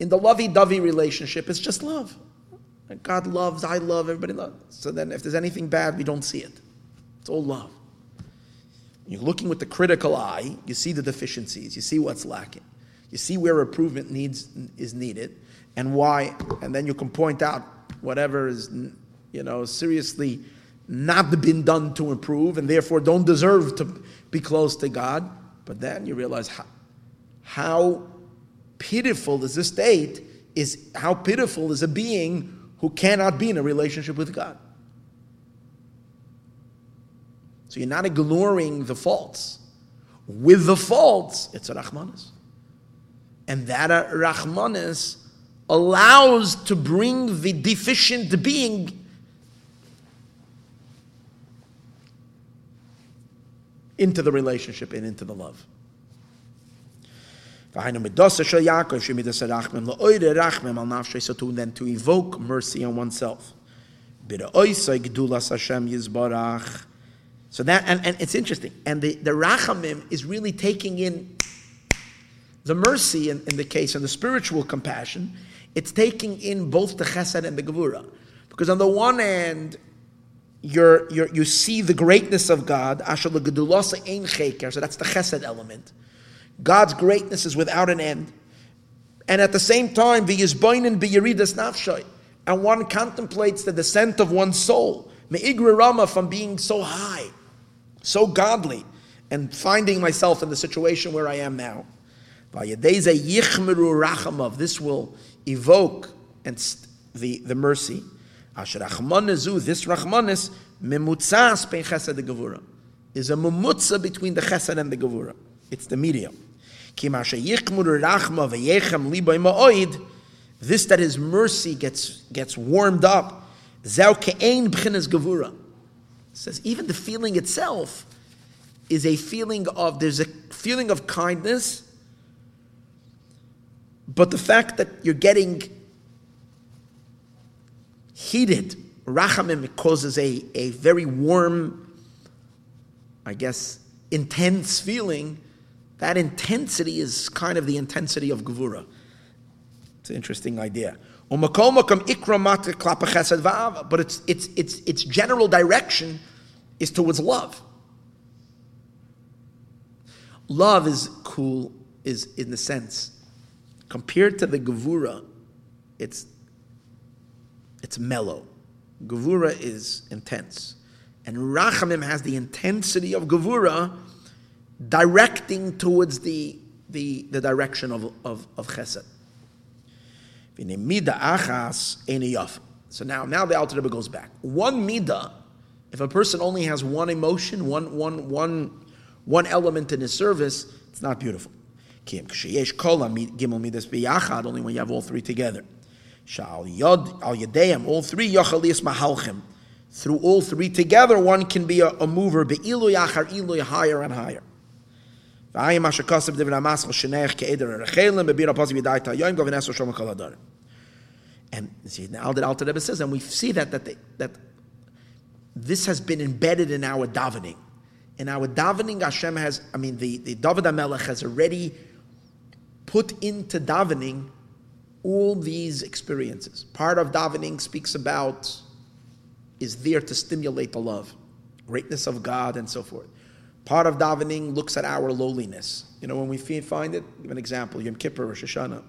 In the lovey-dovey relationship, it's just love. God loves, I love, everybody loves. So then if there's anything bad, we don't see it. It's all love. You're looking with the critical eye, you see the deficiencies, you see what's lacking. You see where improvement needs is needed and why, and then you can point out whatever is you know seriously not been done to improve and therefore don't deserve to be close to God. But then you realize how, how pitiful is a state is how pitiful is a being who cannot be in a relationship with God. So you're not ignoring the faults. With the faults, it's a Rahmanis. And that Rahmanis allows to bring the deficient being into the relationship and into the love. Then to evoke mercy on oneself. So that, and, and it's interesting. And the, the rachamim is really taking in the mercy in, in the case and the spiritual compassion. It's taking in both the chesed and the gevura. Because on the one hand, you're, you're, you see the greatness of God, so that's the chesed element. God's greatness is without an end. And at the same time, the Yizbainin nafshay. and one contemplates the descent of one's soul, Rama, from being so high so godly, and finding myself in the situation where I am now. This will evoke and the, the mercy. This Rachmanis memutzas pein chesed the gevura is a memutza between the chesed and the gevura. It's the medium. This that his mercy gets gets warmed up. Says even the feeling itself is a feeling of there's a feeling of kindness, but the fact that you're getting heated, rachamim it causes a, a very warm, I guess, intense feeling. That intensity is kind of the intensity of gevura. It's an interesting idea. But its, its, its, its general direction is towards love. Love is cool, is in the sense, compared to the Gevura, it's, it's mellow. Gevura is intense. And Rachamim has the intensity of Gevura directing towards the, the, the direction of, of, of Chesed. So now, now the Alter Rebbe goes back. One midah, if a person only has one emotion, one, one, one, one element in his service, it's not beautiful. Only when you have all three together. All three Through all three together, one can be a, a mover, higher and higher. And see, now that Alter Rebbe says, and we see that that, they, that this has been embedded in our davening. In our davening, Hashem has, I mean, the, the David HaMelech has already put into davening all these experiences. Part of davening speaks about, is there to stimulate the love, greatness of God, and so forth. Part of davening looks at our lowliness. You know, when we find it, give an example, Yom Kippur, or Hashanah,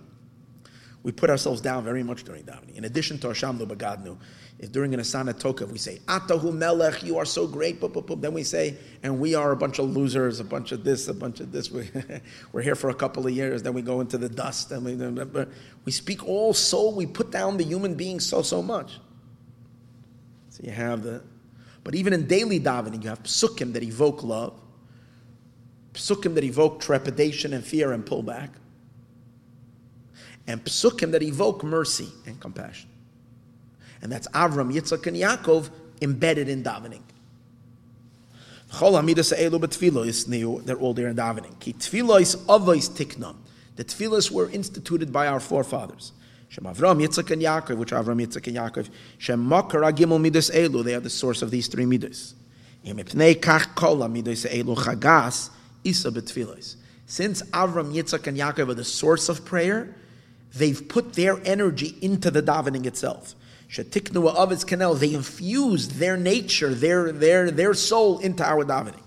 we put ourselves down very much during davening. In addition to Ashamnu Bagadnu, if during Unesaneh Tokef we say, Atahu Melech, you are so great, boop, boop, boop. then we say, and we are a bunch of losers, a bunch of this, a bunch of this. We're here for a couple of years, then we go into the dust, and we, we speak all so, we put down the human being so, so much. So you have the, but even in daily davening, you have psukim that evoke love, psukim that evoke trepidation and fear and pullback, and psukim that evoke mercy and compassion. And that's Avram, Yitzchak, and Yaakov embedded in davening. They're all there in davening. Ki tfilos avos tiknam. The tfilos were instituted by our forefathers. Shem Avram, Yitzchak, and Yaakov, which Avram, Yitzchak, and Yaakov. Shem makar agimel midas elu. They are the source of these three midas. kach kol midas elu chagas isa betfilos. Since Avram, Yitzchak, and Yaakov are the source of prayer, they've put their energy into the davening itself. Shetiknu Avetz Kanel, they infused their nature, their, their, their soul into our davening.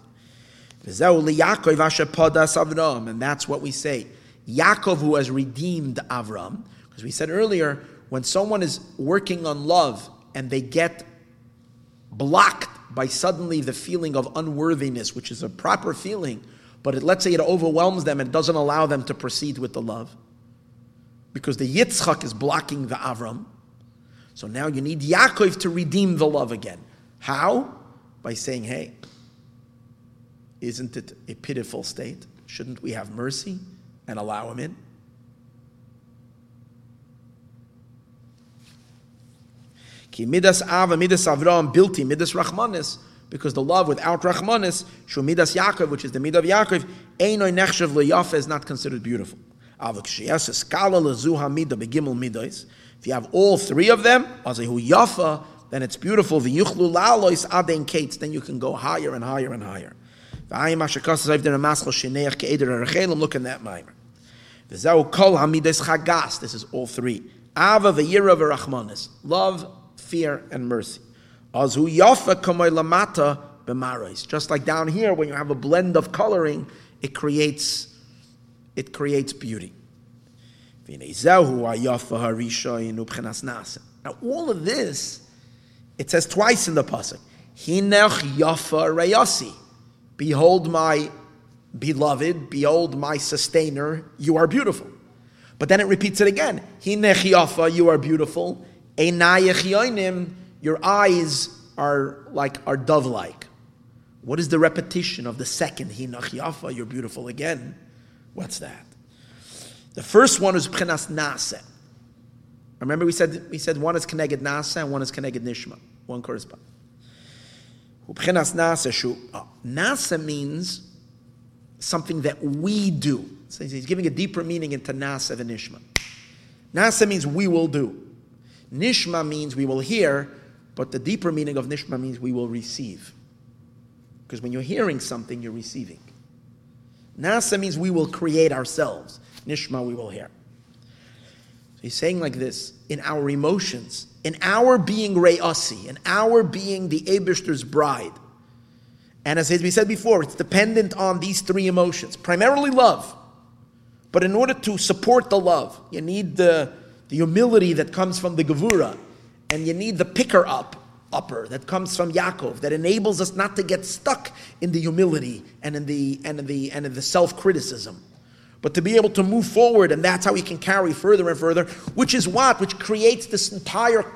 And that's what we say. Yaakov, who has redeemed Avram, because we said earlier, when someone is working on love and they get blocked by suddenly the feeling of unworthiness, which is a proper feeling, but it, let's say it overwhelms them and doesn't allow them to proceed with the love, because the Yitzchak is blocking the Avram, so now you need Yaakov to redeem the love again. How? By saying, hey, isn't it a pitiful state? Shouldn't we have mercy and allow him in? Ki midas midas avram, bilti, midas rachmanis, because the love without rachmanis, Shumidas Yaakov, which is the midah of Yaakov, einoi nechshav leyafa is not considered beautiful. If you have all three of them, azehu yafa, then it's beautiful. The yuchlu lalois aden kates, then you can go higher and higher and higher. Look in that mimer. V'zeu kol hamides chagas. This is all three. Ava v'yira v'rachmanis. Love, fear, and mercy. Azu yafa kamoy lamata b'marais. Just like down here, when you have a blend of coloring, it creates, it creates beauty. Now, all of this, it says twice in the pasuk. Hinech yafa reyasi. Behold my beloved, behold my sustainer, you are beautiful. But then it repeats it again. Hinech yafa, you are beautiful. Einayech your eyes are like are dove-like. What is the repetition of the second Hinech yafa, you're beautiful again? What's that? The first one is Pchenas Nase. Remember we said we said one is Keneged Nase and one is Keneged Nishma. One correspond. Pchenas Nase. Oh, nase means something that we do. So he's giving a deeper meaning into Nase than Nishma. Nase means we will do. Nishma means we will hear, but the deeper meaning of Nishma means we will receive. Because when you're hearing something, you're receiving. Nasa means we will create ourselves. Nishma, we will hear. So he's saying like this in our emotions, in our being Re'asi, in our being the Abishter's bride. And as we said before, it's dependent on these three emotions, primarily love. But in order to support the love, you need the, the humility that comes from the Gevura, and you need the picker up upper that comes from Yaakov that enables us not to get stuck in the humility and in the and in the and in the self criticism but to be able to move forward, and that's how we can carry further and further, which is what? Which creates this entire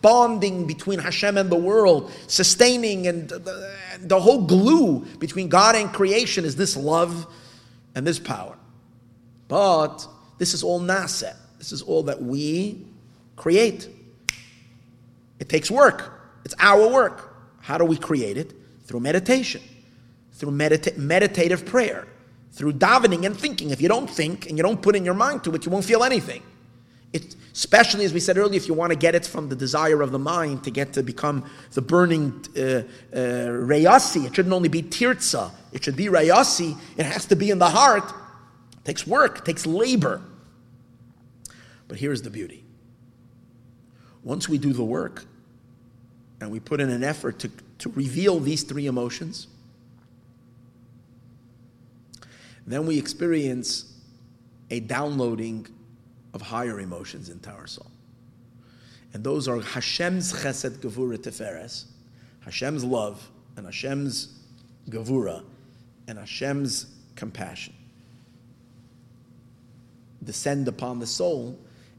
bonding between Hashem and the world, sustaining, and uh, the, the whole glue between God and creation is this love and this power. But this is all naset. This is all that we create. It takes work. It's our work. How do we create it? Through meditation, through medita- meditative prayer through davening and thinking. If you don't think and you don't put in your mind to it, you won't feel anything. It, especially as we said earlier, if you want to get it from the desire of the mind to get to become the burning uh, uh, reyasi, it shouldn't only be tirza, it should be reyasi, it has to be in the heart. It takes work, it takes labor. But here's the beauty. Once we do the work and we put in an effort to, to reveal these three emotions, Then we experience a downloading of higher emotions into our soul. And those are Hashem's chesed gevura teferes, Hashem's love and Hashem's gevura and Hashem's compassion descend upon the soul,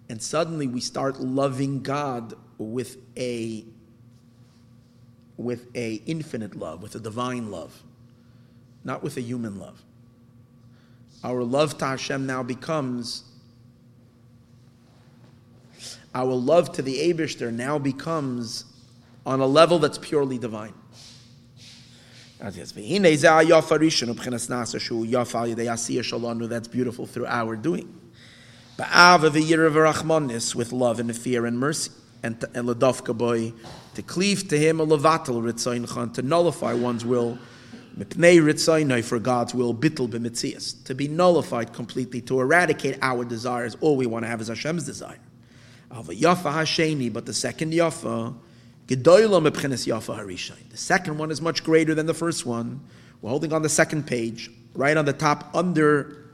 and suddenly we start loving God with a with a infinite love, with a divine love, not with a human love. Our love to Hashem now becomes our love to the Abishter now becomes on a level that's purely divine. That's beautiful through our doing. With love and fear and mercy. And ledofka boy to cleave to him a levatel ritzayin to nullify one's will mipnei ritzayin for God's will bittel b'mitzias to be nullified completely to eradicate our desires. All we want to have is Hashem's desire. Ava yafa hasheni, but the second yafa gedoyla mepchenes yafa harishayin. The second one is much greater than the first one. We're holding on the second page, right on the top, under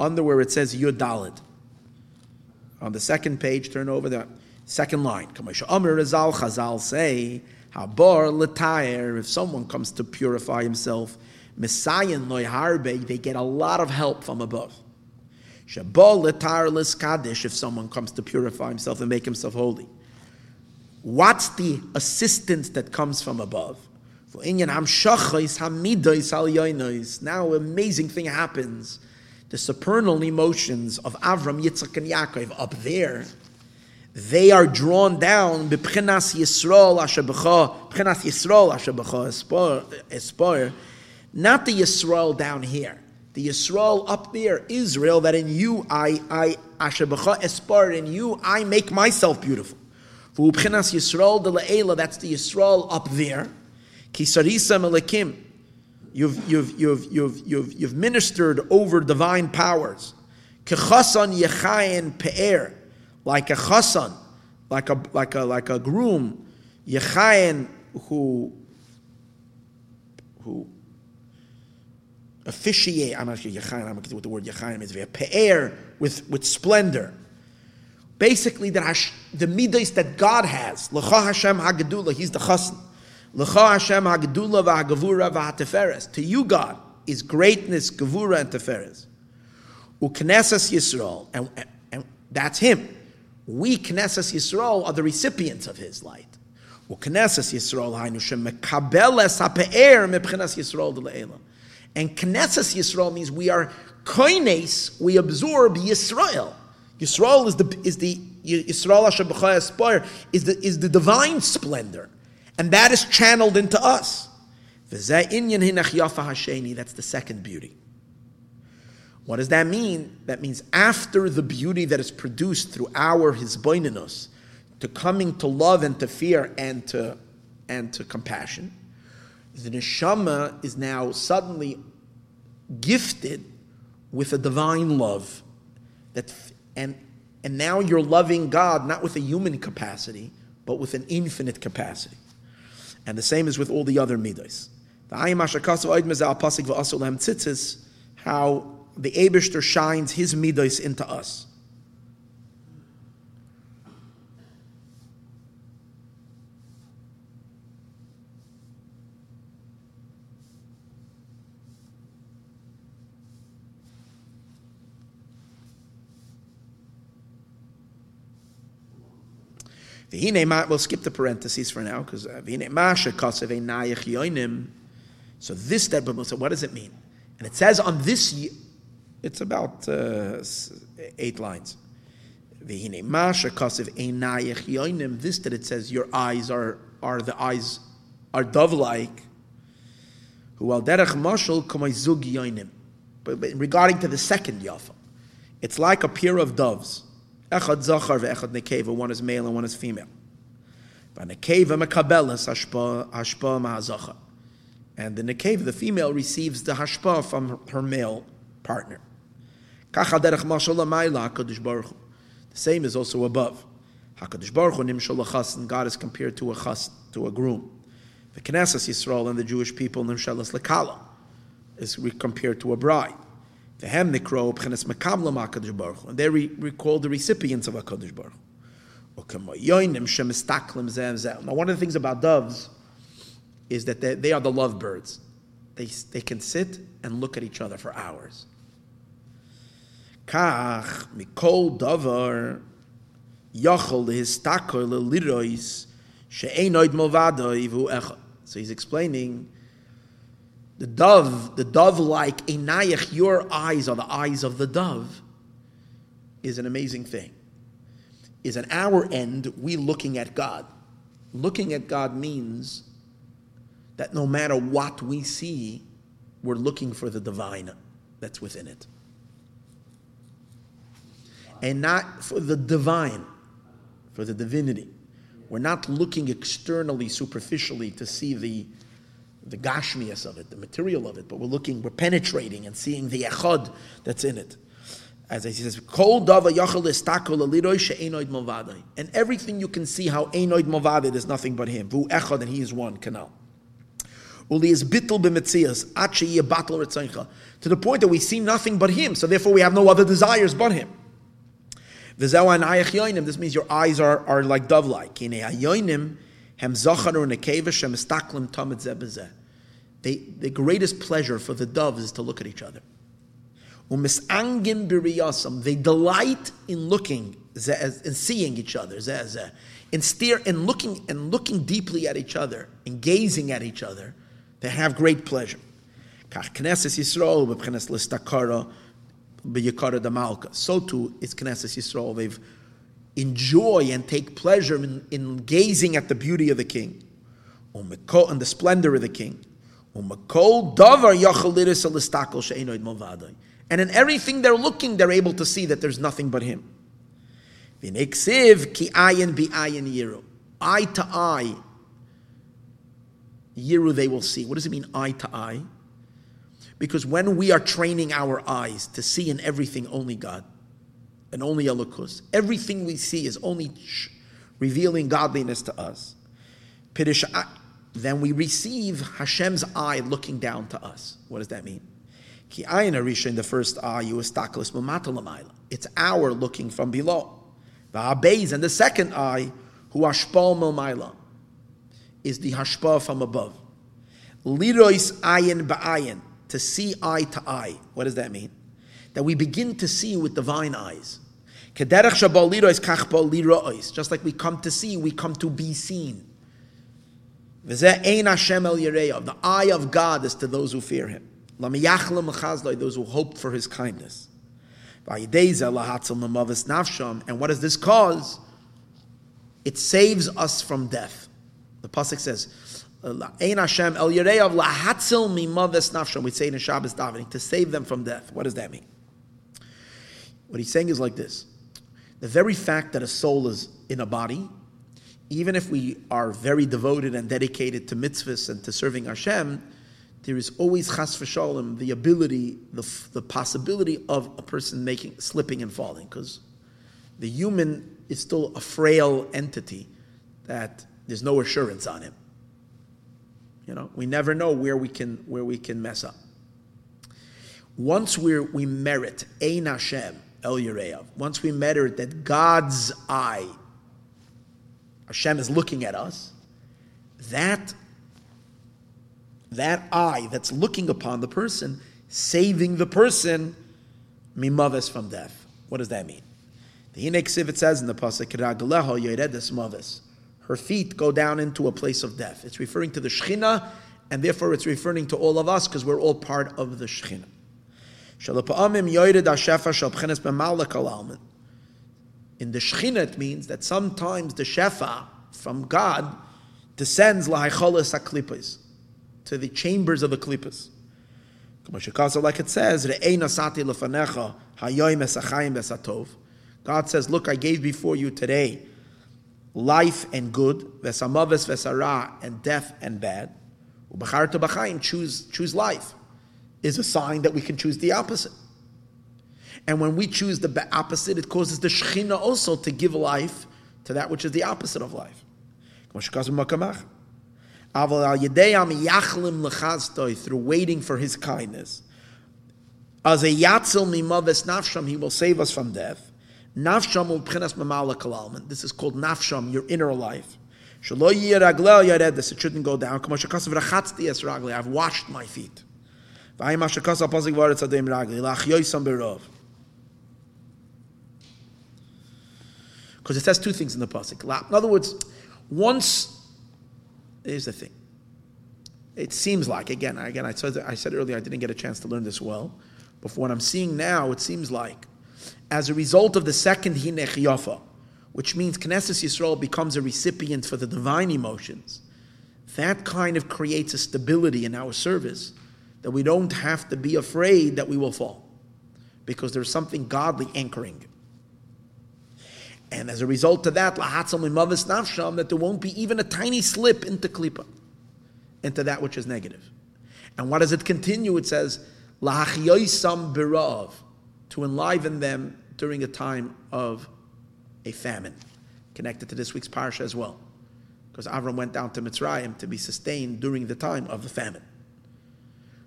under where it says Yudalid. On the second page, turn over the second line. Chazal say, Habor if someone comes to purify himself, Messiah Harbe, they get a lot of help from above. Shabol Latar Kaddish, if someone comes to purify himself and make himself holy. What's the assistance that comes from above? Now, amazing thing happens. The supernal emotions of Avram, Yitzchak, and Yaakov up there, they are drawn down. B'pchenas Yisrael asher b'cha, b'chenas Yisrael asher b'cha not the Yisrael down here the Yisrael up there, Israel, that in you I, I, Ashabacha Espar, in you I make myself beautiful. V'ubchinas Yisrael de la'ela, that's the Yisrael up there. Kisarisa melekim, you've, you've, you've, you've, you've, you've ministered over divine powers. Kechasan yechayin pe'er, like a chasan, like a, like a, like a groom, yechayin who, who officiate, I'm not sure Yechaim, I'm not sure what the word Yechaim is, pe'er, with, with splendor. Basically, that the midas that God has, L'cha Hashem HaGedula, He's the chasn. L'cha Hashem HaGedula v'HaGavura v'HaTeferes. To you, God, is greatness, Gavura, and Teferes. Uknesses Yisrael, and, and that's Him. We, Knesses Yisrael, are the recipients of His light. Uknesses Yisrael, Hainu Shem Mekabeles HaPe'er Mebchinas Yisrael D'Le'elam. And Knesset Yisrael means we are koines, we absorb Yisrael. Yisrael is the is the Yisrael Aspire is the is the divine splendor, and that is channeled into us. That's the second beauty. What does that mean? That means after the beauty that is produced through our hisboinenus, to coming to love and to fear and to and to compassion, the neshama is now suddenly gifted with a divine love that and and now you're loving God not with a human capacity but with an infinite capacity and the same is with all the other midas. The ayim ashakasu oid mezal pasik v'asul tzitzis how the Abishter shines his midas into us We'll skip the parentheses for now because uh, so this that so what does it mean? And it says on this, it's about uh, eight lines. This that it says your eyes are are the eyes are dove like. But regarding to the second yafa, it's like a pair of doves. Echad zachar ve'echad nekeva. One is male and one is female. Mekabelas hashpa. And the nekeva, the female, receives the hashpa from her male partner. Kacha derech mashal ma'ila hakadosh baruch The same is also above. Hakadosh baruch hu chasn. God is compared to a to a groom. The Knesset Yisrael and the Jewish people nimshal lekala is compared to a bride. Vehem nikro b'chenes mekablam HaKadosh Baruch. And they re- recall the recipients of HaKadosh Baruch. Now, one of the things about doves is that they, they are the lovebirds. They, they can sit and look at each other for hours. Kach mikol davar yachol lehistakol lelirois she'einoid movadoi echad. So he's explaining the dove, the dove like enayach, your eyes are the eyes of the dove, is an amazing thing. Is an our end, we looking at God. Looking at God means that no matter what we see, we're looking for the divine that's within it. And not for the divine, for the divinity. We're not looking externally, superficially to see the, the gashmias of it, the material of it, but we're looking, we're penetrating and seeing the echad that's in it. As he says, Kol dava yachal. And everything you can see how enoid movadai is nothing but him. Vu echad, and he is one, canal. Uli is bittel b'metzias, achi battle To the point that we see nothing but him, so therefore we have no other desires but him. This means your eyes are, are like dove like dove like. They, the greatest pleasure for the doves is to look at each other. They delight in looking, in seeing each other, in steer, in looking and looking deeply at each other, and gazing at each other. They have great pleasure. So too is Knesset Yisrael. They've enjoy and take pleasure in, in gazing at the beauty of the king and the splendor of the king. And in everything they're looking, they're able to see that there's nothing but him. Eye to eye, Yiru they will see. What does it mean, eye to eye? Because when we are training our eyes to see in everything only God and only Elokus, everything we see is only revealing godliness to us. Then we receive Hashem's eye looking down to us. What does that mean? Ki ayin arisha in the first eye, you mamata It's our looking from below. Va'abeis and the second eye, who ashpal milmaila, is the hashpa from above. Lirois ayin ba'ayin to see eye to eye. What does that mean? That we begin to see with divine eyes. Just like we come to see, we come to be seen. The eye of God is to those who fear Him. Those who hope for His kindness. And what does this cause? It saves us from death. The pasuk says, Ein Hashem el Yereyav lahatzil mimaves nafsham. We say in Shabbos davening to save them from death. What does that mean? What he's saying is like this: the very fact that a soul is in a body, even if we are very devoted and dedicated to mitzvahs and to serving Hashem, there is always chas v'shalom the ability, the, the possibility of a person making slipping and falling, because the human is still a frail entity that there's no assurance on him. You know, we never know where we can where we can mess up. Once we we merit Ein Hashem El once we merit that God's eye, Hashem is looking at us, that that eye that's looking upon the person, saving the person, mimaves from death. What does that mean? The Hinek it says in the pasuk, her feet go down into a place of death. It's referring to the Shekhinah, and therefore it's referring to all of us because we're all part of the Shekhinah. In the Shekhinah, it means that sometimes the Shefa from God descends to the chambers of the Klippas. Like it says, God says, Look, I gave before you today life and good, vesamaves vesara, and death and bad, choose, choose life, is a sign that we can choose the opposite. And when we choose the opposite, it causes the Shekhinah also to give life to that which is the opposite of life. Through waiting for his kindness. As a yatzil mimaves nafsham, he will save us from death. Nafsham ubchinas mamala. This is called nafsham, your inner life. Shalo yaredes, it shouldn't go down. I've washed my feet. Because it says two things in the pasuk. In other words, once, here's the thing. It seems like, again, again, I said, I said earlier I didn't get a chance to learn this well, but for what I'm seeing now, it seems like as a result of the second Hinech Yafa, which means Knesset Yisrael becomes a recipient for the divine emotions, that kind of creates a stability in our service that we don't have to be afraid that we will fall because there's something godly anchoring. And as a result of that, that there won't be even a tiny slip into klipa, into that which is negative. And what does it continue? It says, birav, to enliven them during a time of a famine, connected to this week's parsha as well, because Avram went down to Mitzrayim to be sustained during the time of the famine.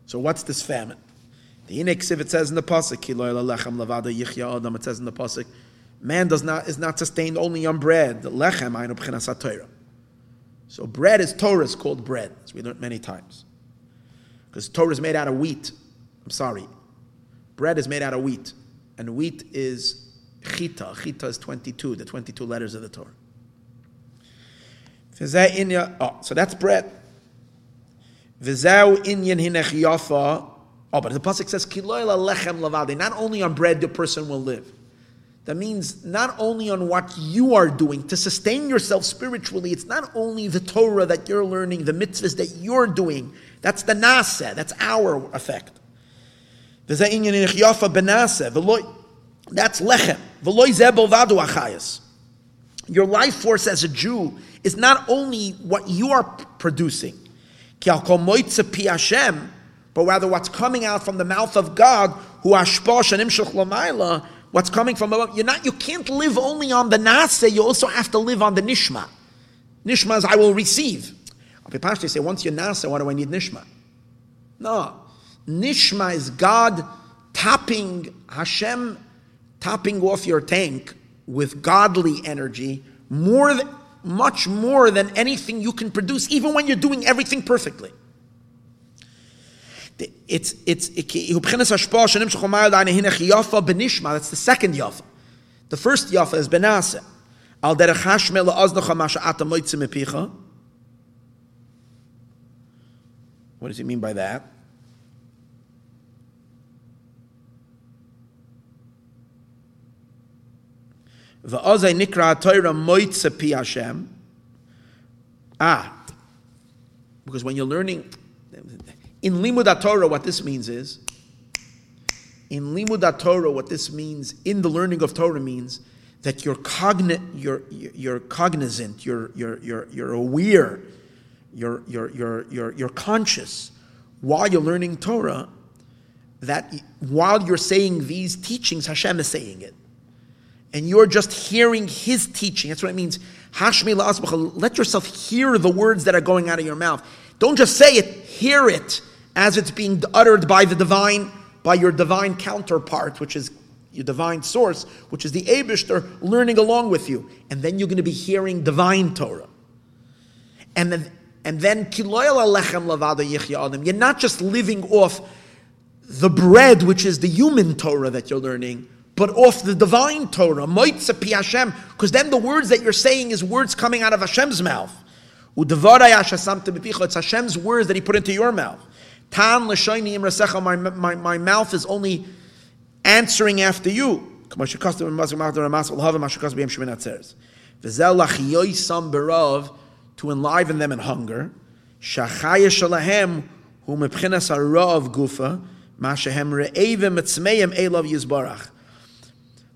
So what's this famine? The Ineksiv, it says in the pasuk, it says in the pasuk, man does not is not sustained only on bread. Lechem So bread is Torah is called bread, as we learned many times, because Torah is made out of wheat. I'm sorry, bread is made out of wheat and wheat is chita. Chita is 22, the 22 letters of the Torah. Oh, so that's bread. V'zeu inyan hinech yafa. Oh, but the pasuk says kiloyla lechem lavade. Not only on bread the person will live. That means not only on what you are doing to sustain yourself spiritually. It's not only the Torah that you're learning, the mitzvahs that you're doing. That's the nasa. That's our effect. That's lechem. Your life force as a Jew is not only what you are producing, but rather what's coming out from the mouth of God, who ashposh and imshach lamayla, what's coming from above. You're not, you can't live only on the nase, you also have to live on the nishma. Nishma is I will receive. They say, once you're nasa, why do I need nishma? No. Nishma is God tapping, Hashem tapping off your tank with godly energy more than, much more than anything you can produce, even when you're doing everything perfectly. It's it's that's the second yafa. The first yafa is benase. Al What does he mean by that? V'ozay nikra Torah moitze pi Hashem. Ah, because when you're learning in limud Torah, what this means is in limud Torah, what this means in the learning of Torah means that you're cogni- you're, you're cognizant, you're, you're, you're, you're aware, you're, you're, you're, you're, you're conscious while you're learning Torah that while you're saying these teachings, Hashem is saying it and you're just hearing his teaching. That's what it means. Hashmi la'asbach, let yourself hear the words that are going out of your mouth. Don't just say it, hear it as it's being uttered by the divine, by your divine counterpart, which is your divine source, which is the Abishter, learning along with you. And then you're going to be hearing divine Torah. And then, and then you're not just living off the bread, which is the human Torah that you're learning, but off the divine Torah, Moitze Hashem, because then the words that you're saying is words coming out of Hashem's mouth. It's Hashem's words that He put into your mouth. Tan my, my, my mouth is only answering after you. To enliven them in hunger. Gufa, ma shehem re'evim etzmeim elav yizbarach.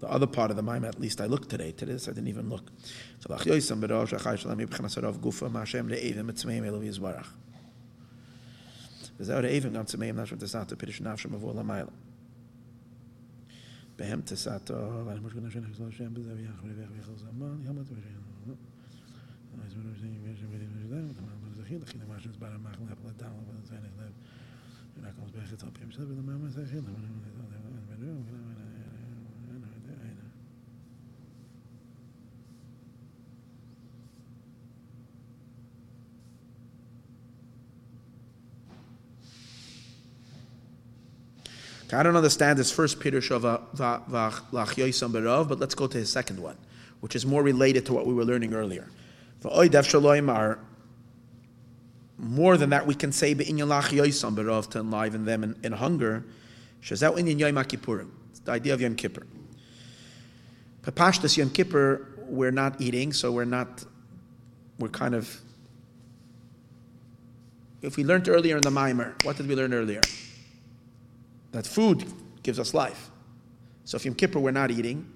The other part of the mime, at least I looked today. To this, I didn't even look. So lach yoisam b'rosh achai shalom yibchanas arav gufa ma'ashem le'evim etzmeim elu yizbarach. וזהו רעבים גם צמאים נפשם תסעתו, פירוש נפשם מבוא למעלה. בהם תסעתו, ואני מושגע נפשם נחזור השם בזה ויחר ויח ויחר זמן, ימות ושם. אז מנו שני וישם ודים ושדם, ותמר בו זכי, לכי למה שנסבר המח להפ לדם, אבל זה נחלב. ורק עוז בחץ על פי משל, ולמה מה I don't understand this first pirush of uh, Lach Berav, but let's go to his second one, which is more related to what we were learning earlier. more than that, we can say Be'inyan Berav to enliven them in, in hunger. Shazau Inyan. It's the idea of Yom Kippur. Papashtas Yom Kippur, we're not eating, so we're not, we're kind of. If we learned earlier in the Maimer, what did we learn earlier? That food gives us life. So if Yom Kippur we're not eating,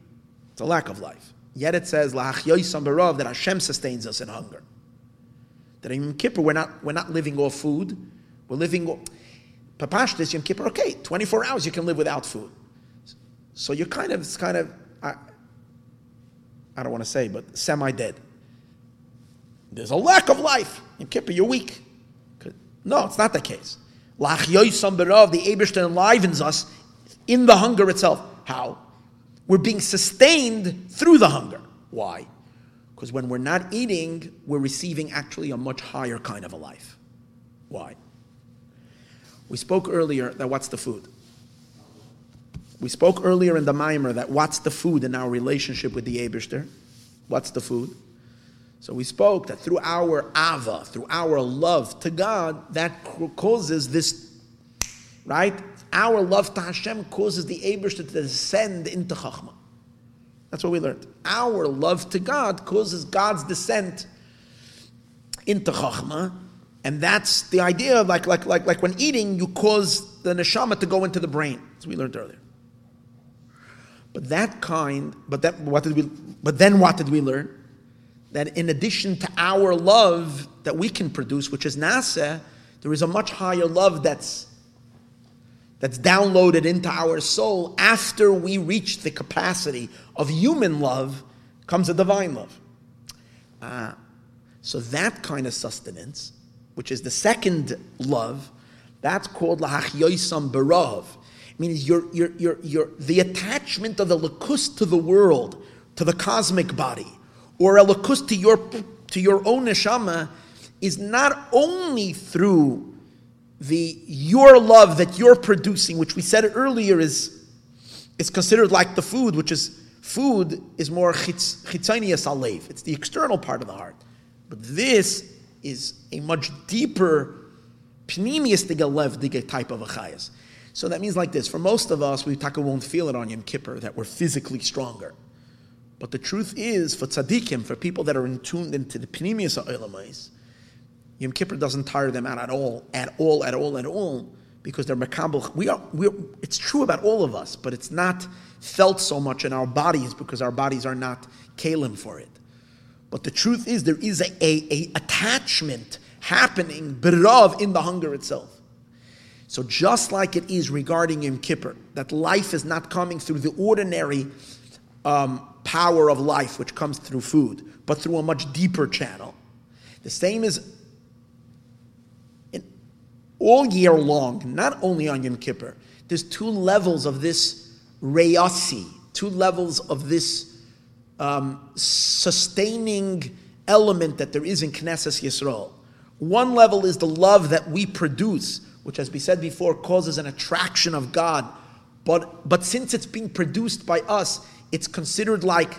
it's a lack of life. Yet it says that Hashem sustains us in hunger. That in Yom Kippur we're not we're not living off food, we're living. Papashtis Yom Kippur, okay, 24 hours you can live without food. So you're kind of it's kind of I, I don't want to say, but semi-dead. There's a lack of life. In Kippur, you're weak. No, it's not the case. Lachyoisam berav, the Abishter enlivens us in the hunger itself. How? We're being sustained through the hunger. Why? Because when we're not eating, we're receiving actually a much higher kind of a life. Why? We spoke earlier that what's the food? We spoke earlier in the Mimer that what's the food in our relationship with the Abishter? What's the food? So we spoke that through our ava, through our love to God, that causes this, right? Our love to Hashem causes the Abish to descend into Chachma. That's what we learned. Our love to God causes God's descent into Chachma. And that's the idea of like, like, like, like when eating, you cause the neshama to go into the brain, as we learned earlier. But that kind, but that what did we but then what did we learn? That in addition to our love that we can produce, which is nasa, there is a much higher love that's that's downloaded into our soul after we reach the capacity of human love comes a divine love. Uh, so that kind of sustenance, which is the second love, that's called lahachyoisam barav. Means your, your, your, your, the attachment of the lakus to the world, to the cosmic body, or elakus to your to your own neshama is not only through the your love that you're producing, which we said earlier is is considered like the food, which is food is more chitzonius alev. It's the external part of the heart, but this is a much deeper pnimius lev diga type of a chayas. So that means like this: for most of us, we taka won't feel it on Yom Kippur that we're physically stronger. But the truth is, for tzaddikim, for people that are in tuned into the pnimius of Elamais, Yom Kippur doesn't tire them out at all, at all, at all, at all, because they're makabel. We are, we are, it's true about all of us, but it's not felt so much in our bodies because our bodies are not kalim for it. But the truth is, there is a, a, a attachment happening, berav, in the hunger itself. So just like it is regarding Yom Kippur, that life is not coming through the ordinary um, power of life which comes through food, but through a much deeper channel. The same is in, all year long, not only on Yom Kippur. There's two levels of this reyasi, two levels of this um, sustaining element that there is in Knesset Yisrael. One level is the love that we produce, which, as we said before, causes an attraction of God. But, but since it's being produced by us, it's considered like,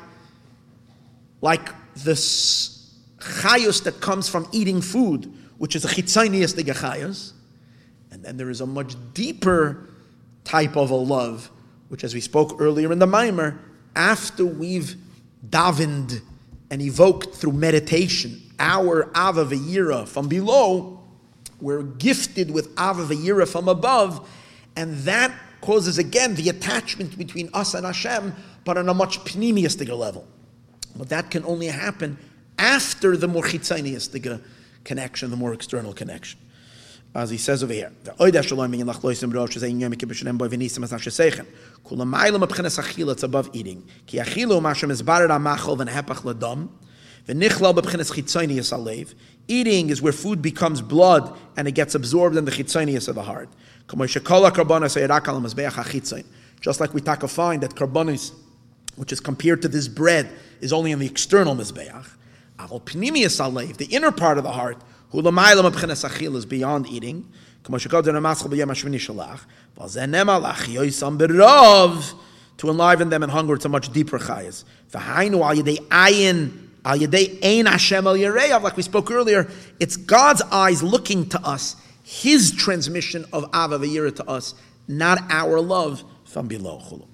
like the chayus that comes from eating food, which is a chitzanias de chayus. And then there is a much deeper type of a love, which, as we spoke earlier in the Mimer, after we've davened and evoked through meditation our avavayira from below, We're gifted with avavayira from above, and that causes again the attachment between us and Hashem, but on a much pneumiastic level. But that can only happen after the more chitzaniastic connection, the more external connection. As he says over here, the oida shalom in lach loisim rosh is ein yom kibbutz boy venisim as nafshe seichen. Kula mailam abchenes achila, it's above eating. Ki mashem is barer amachol ven hepach ladam. V'nichlal alev. Eating is where food becomes blood and it gets absorbed in the chitzonius of the heart. Just like we take a find that karbonis, which is compared to this bread, is only in the external mizbeach. The inner part of the heart, is beyond eating. To enliven them in hunger to much deeper chayas. Like we spoke earlier, it's God's eyes looking to us, His transmission of Ava to us, not our love from below.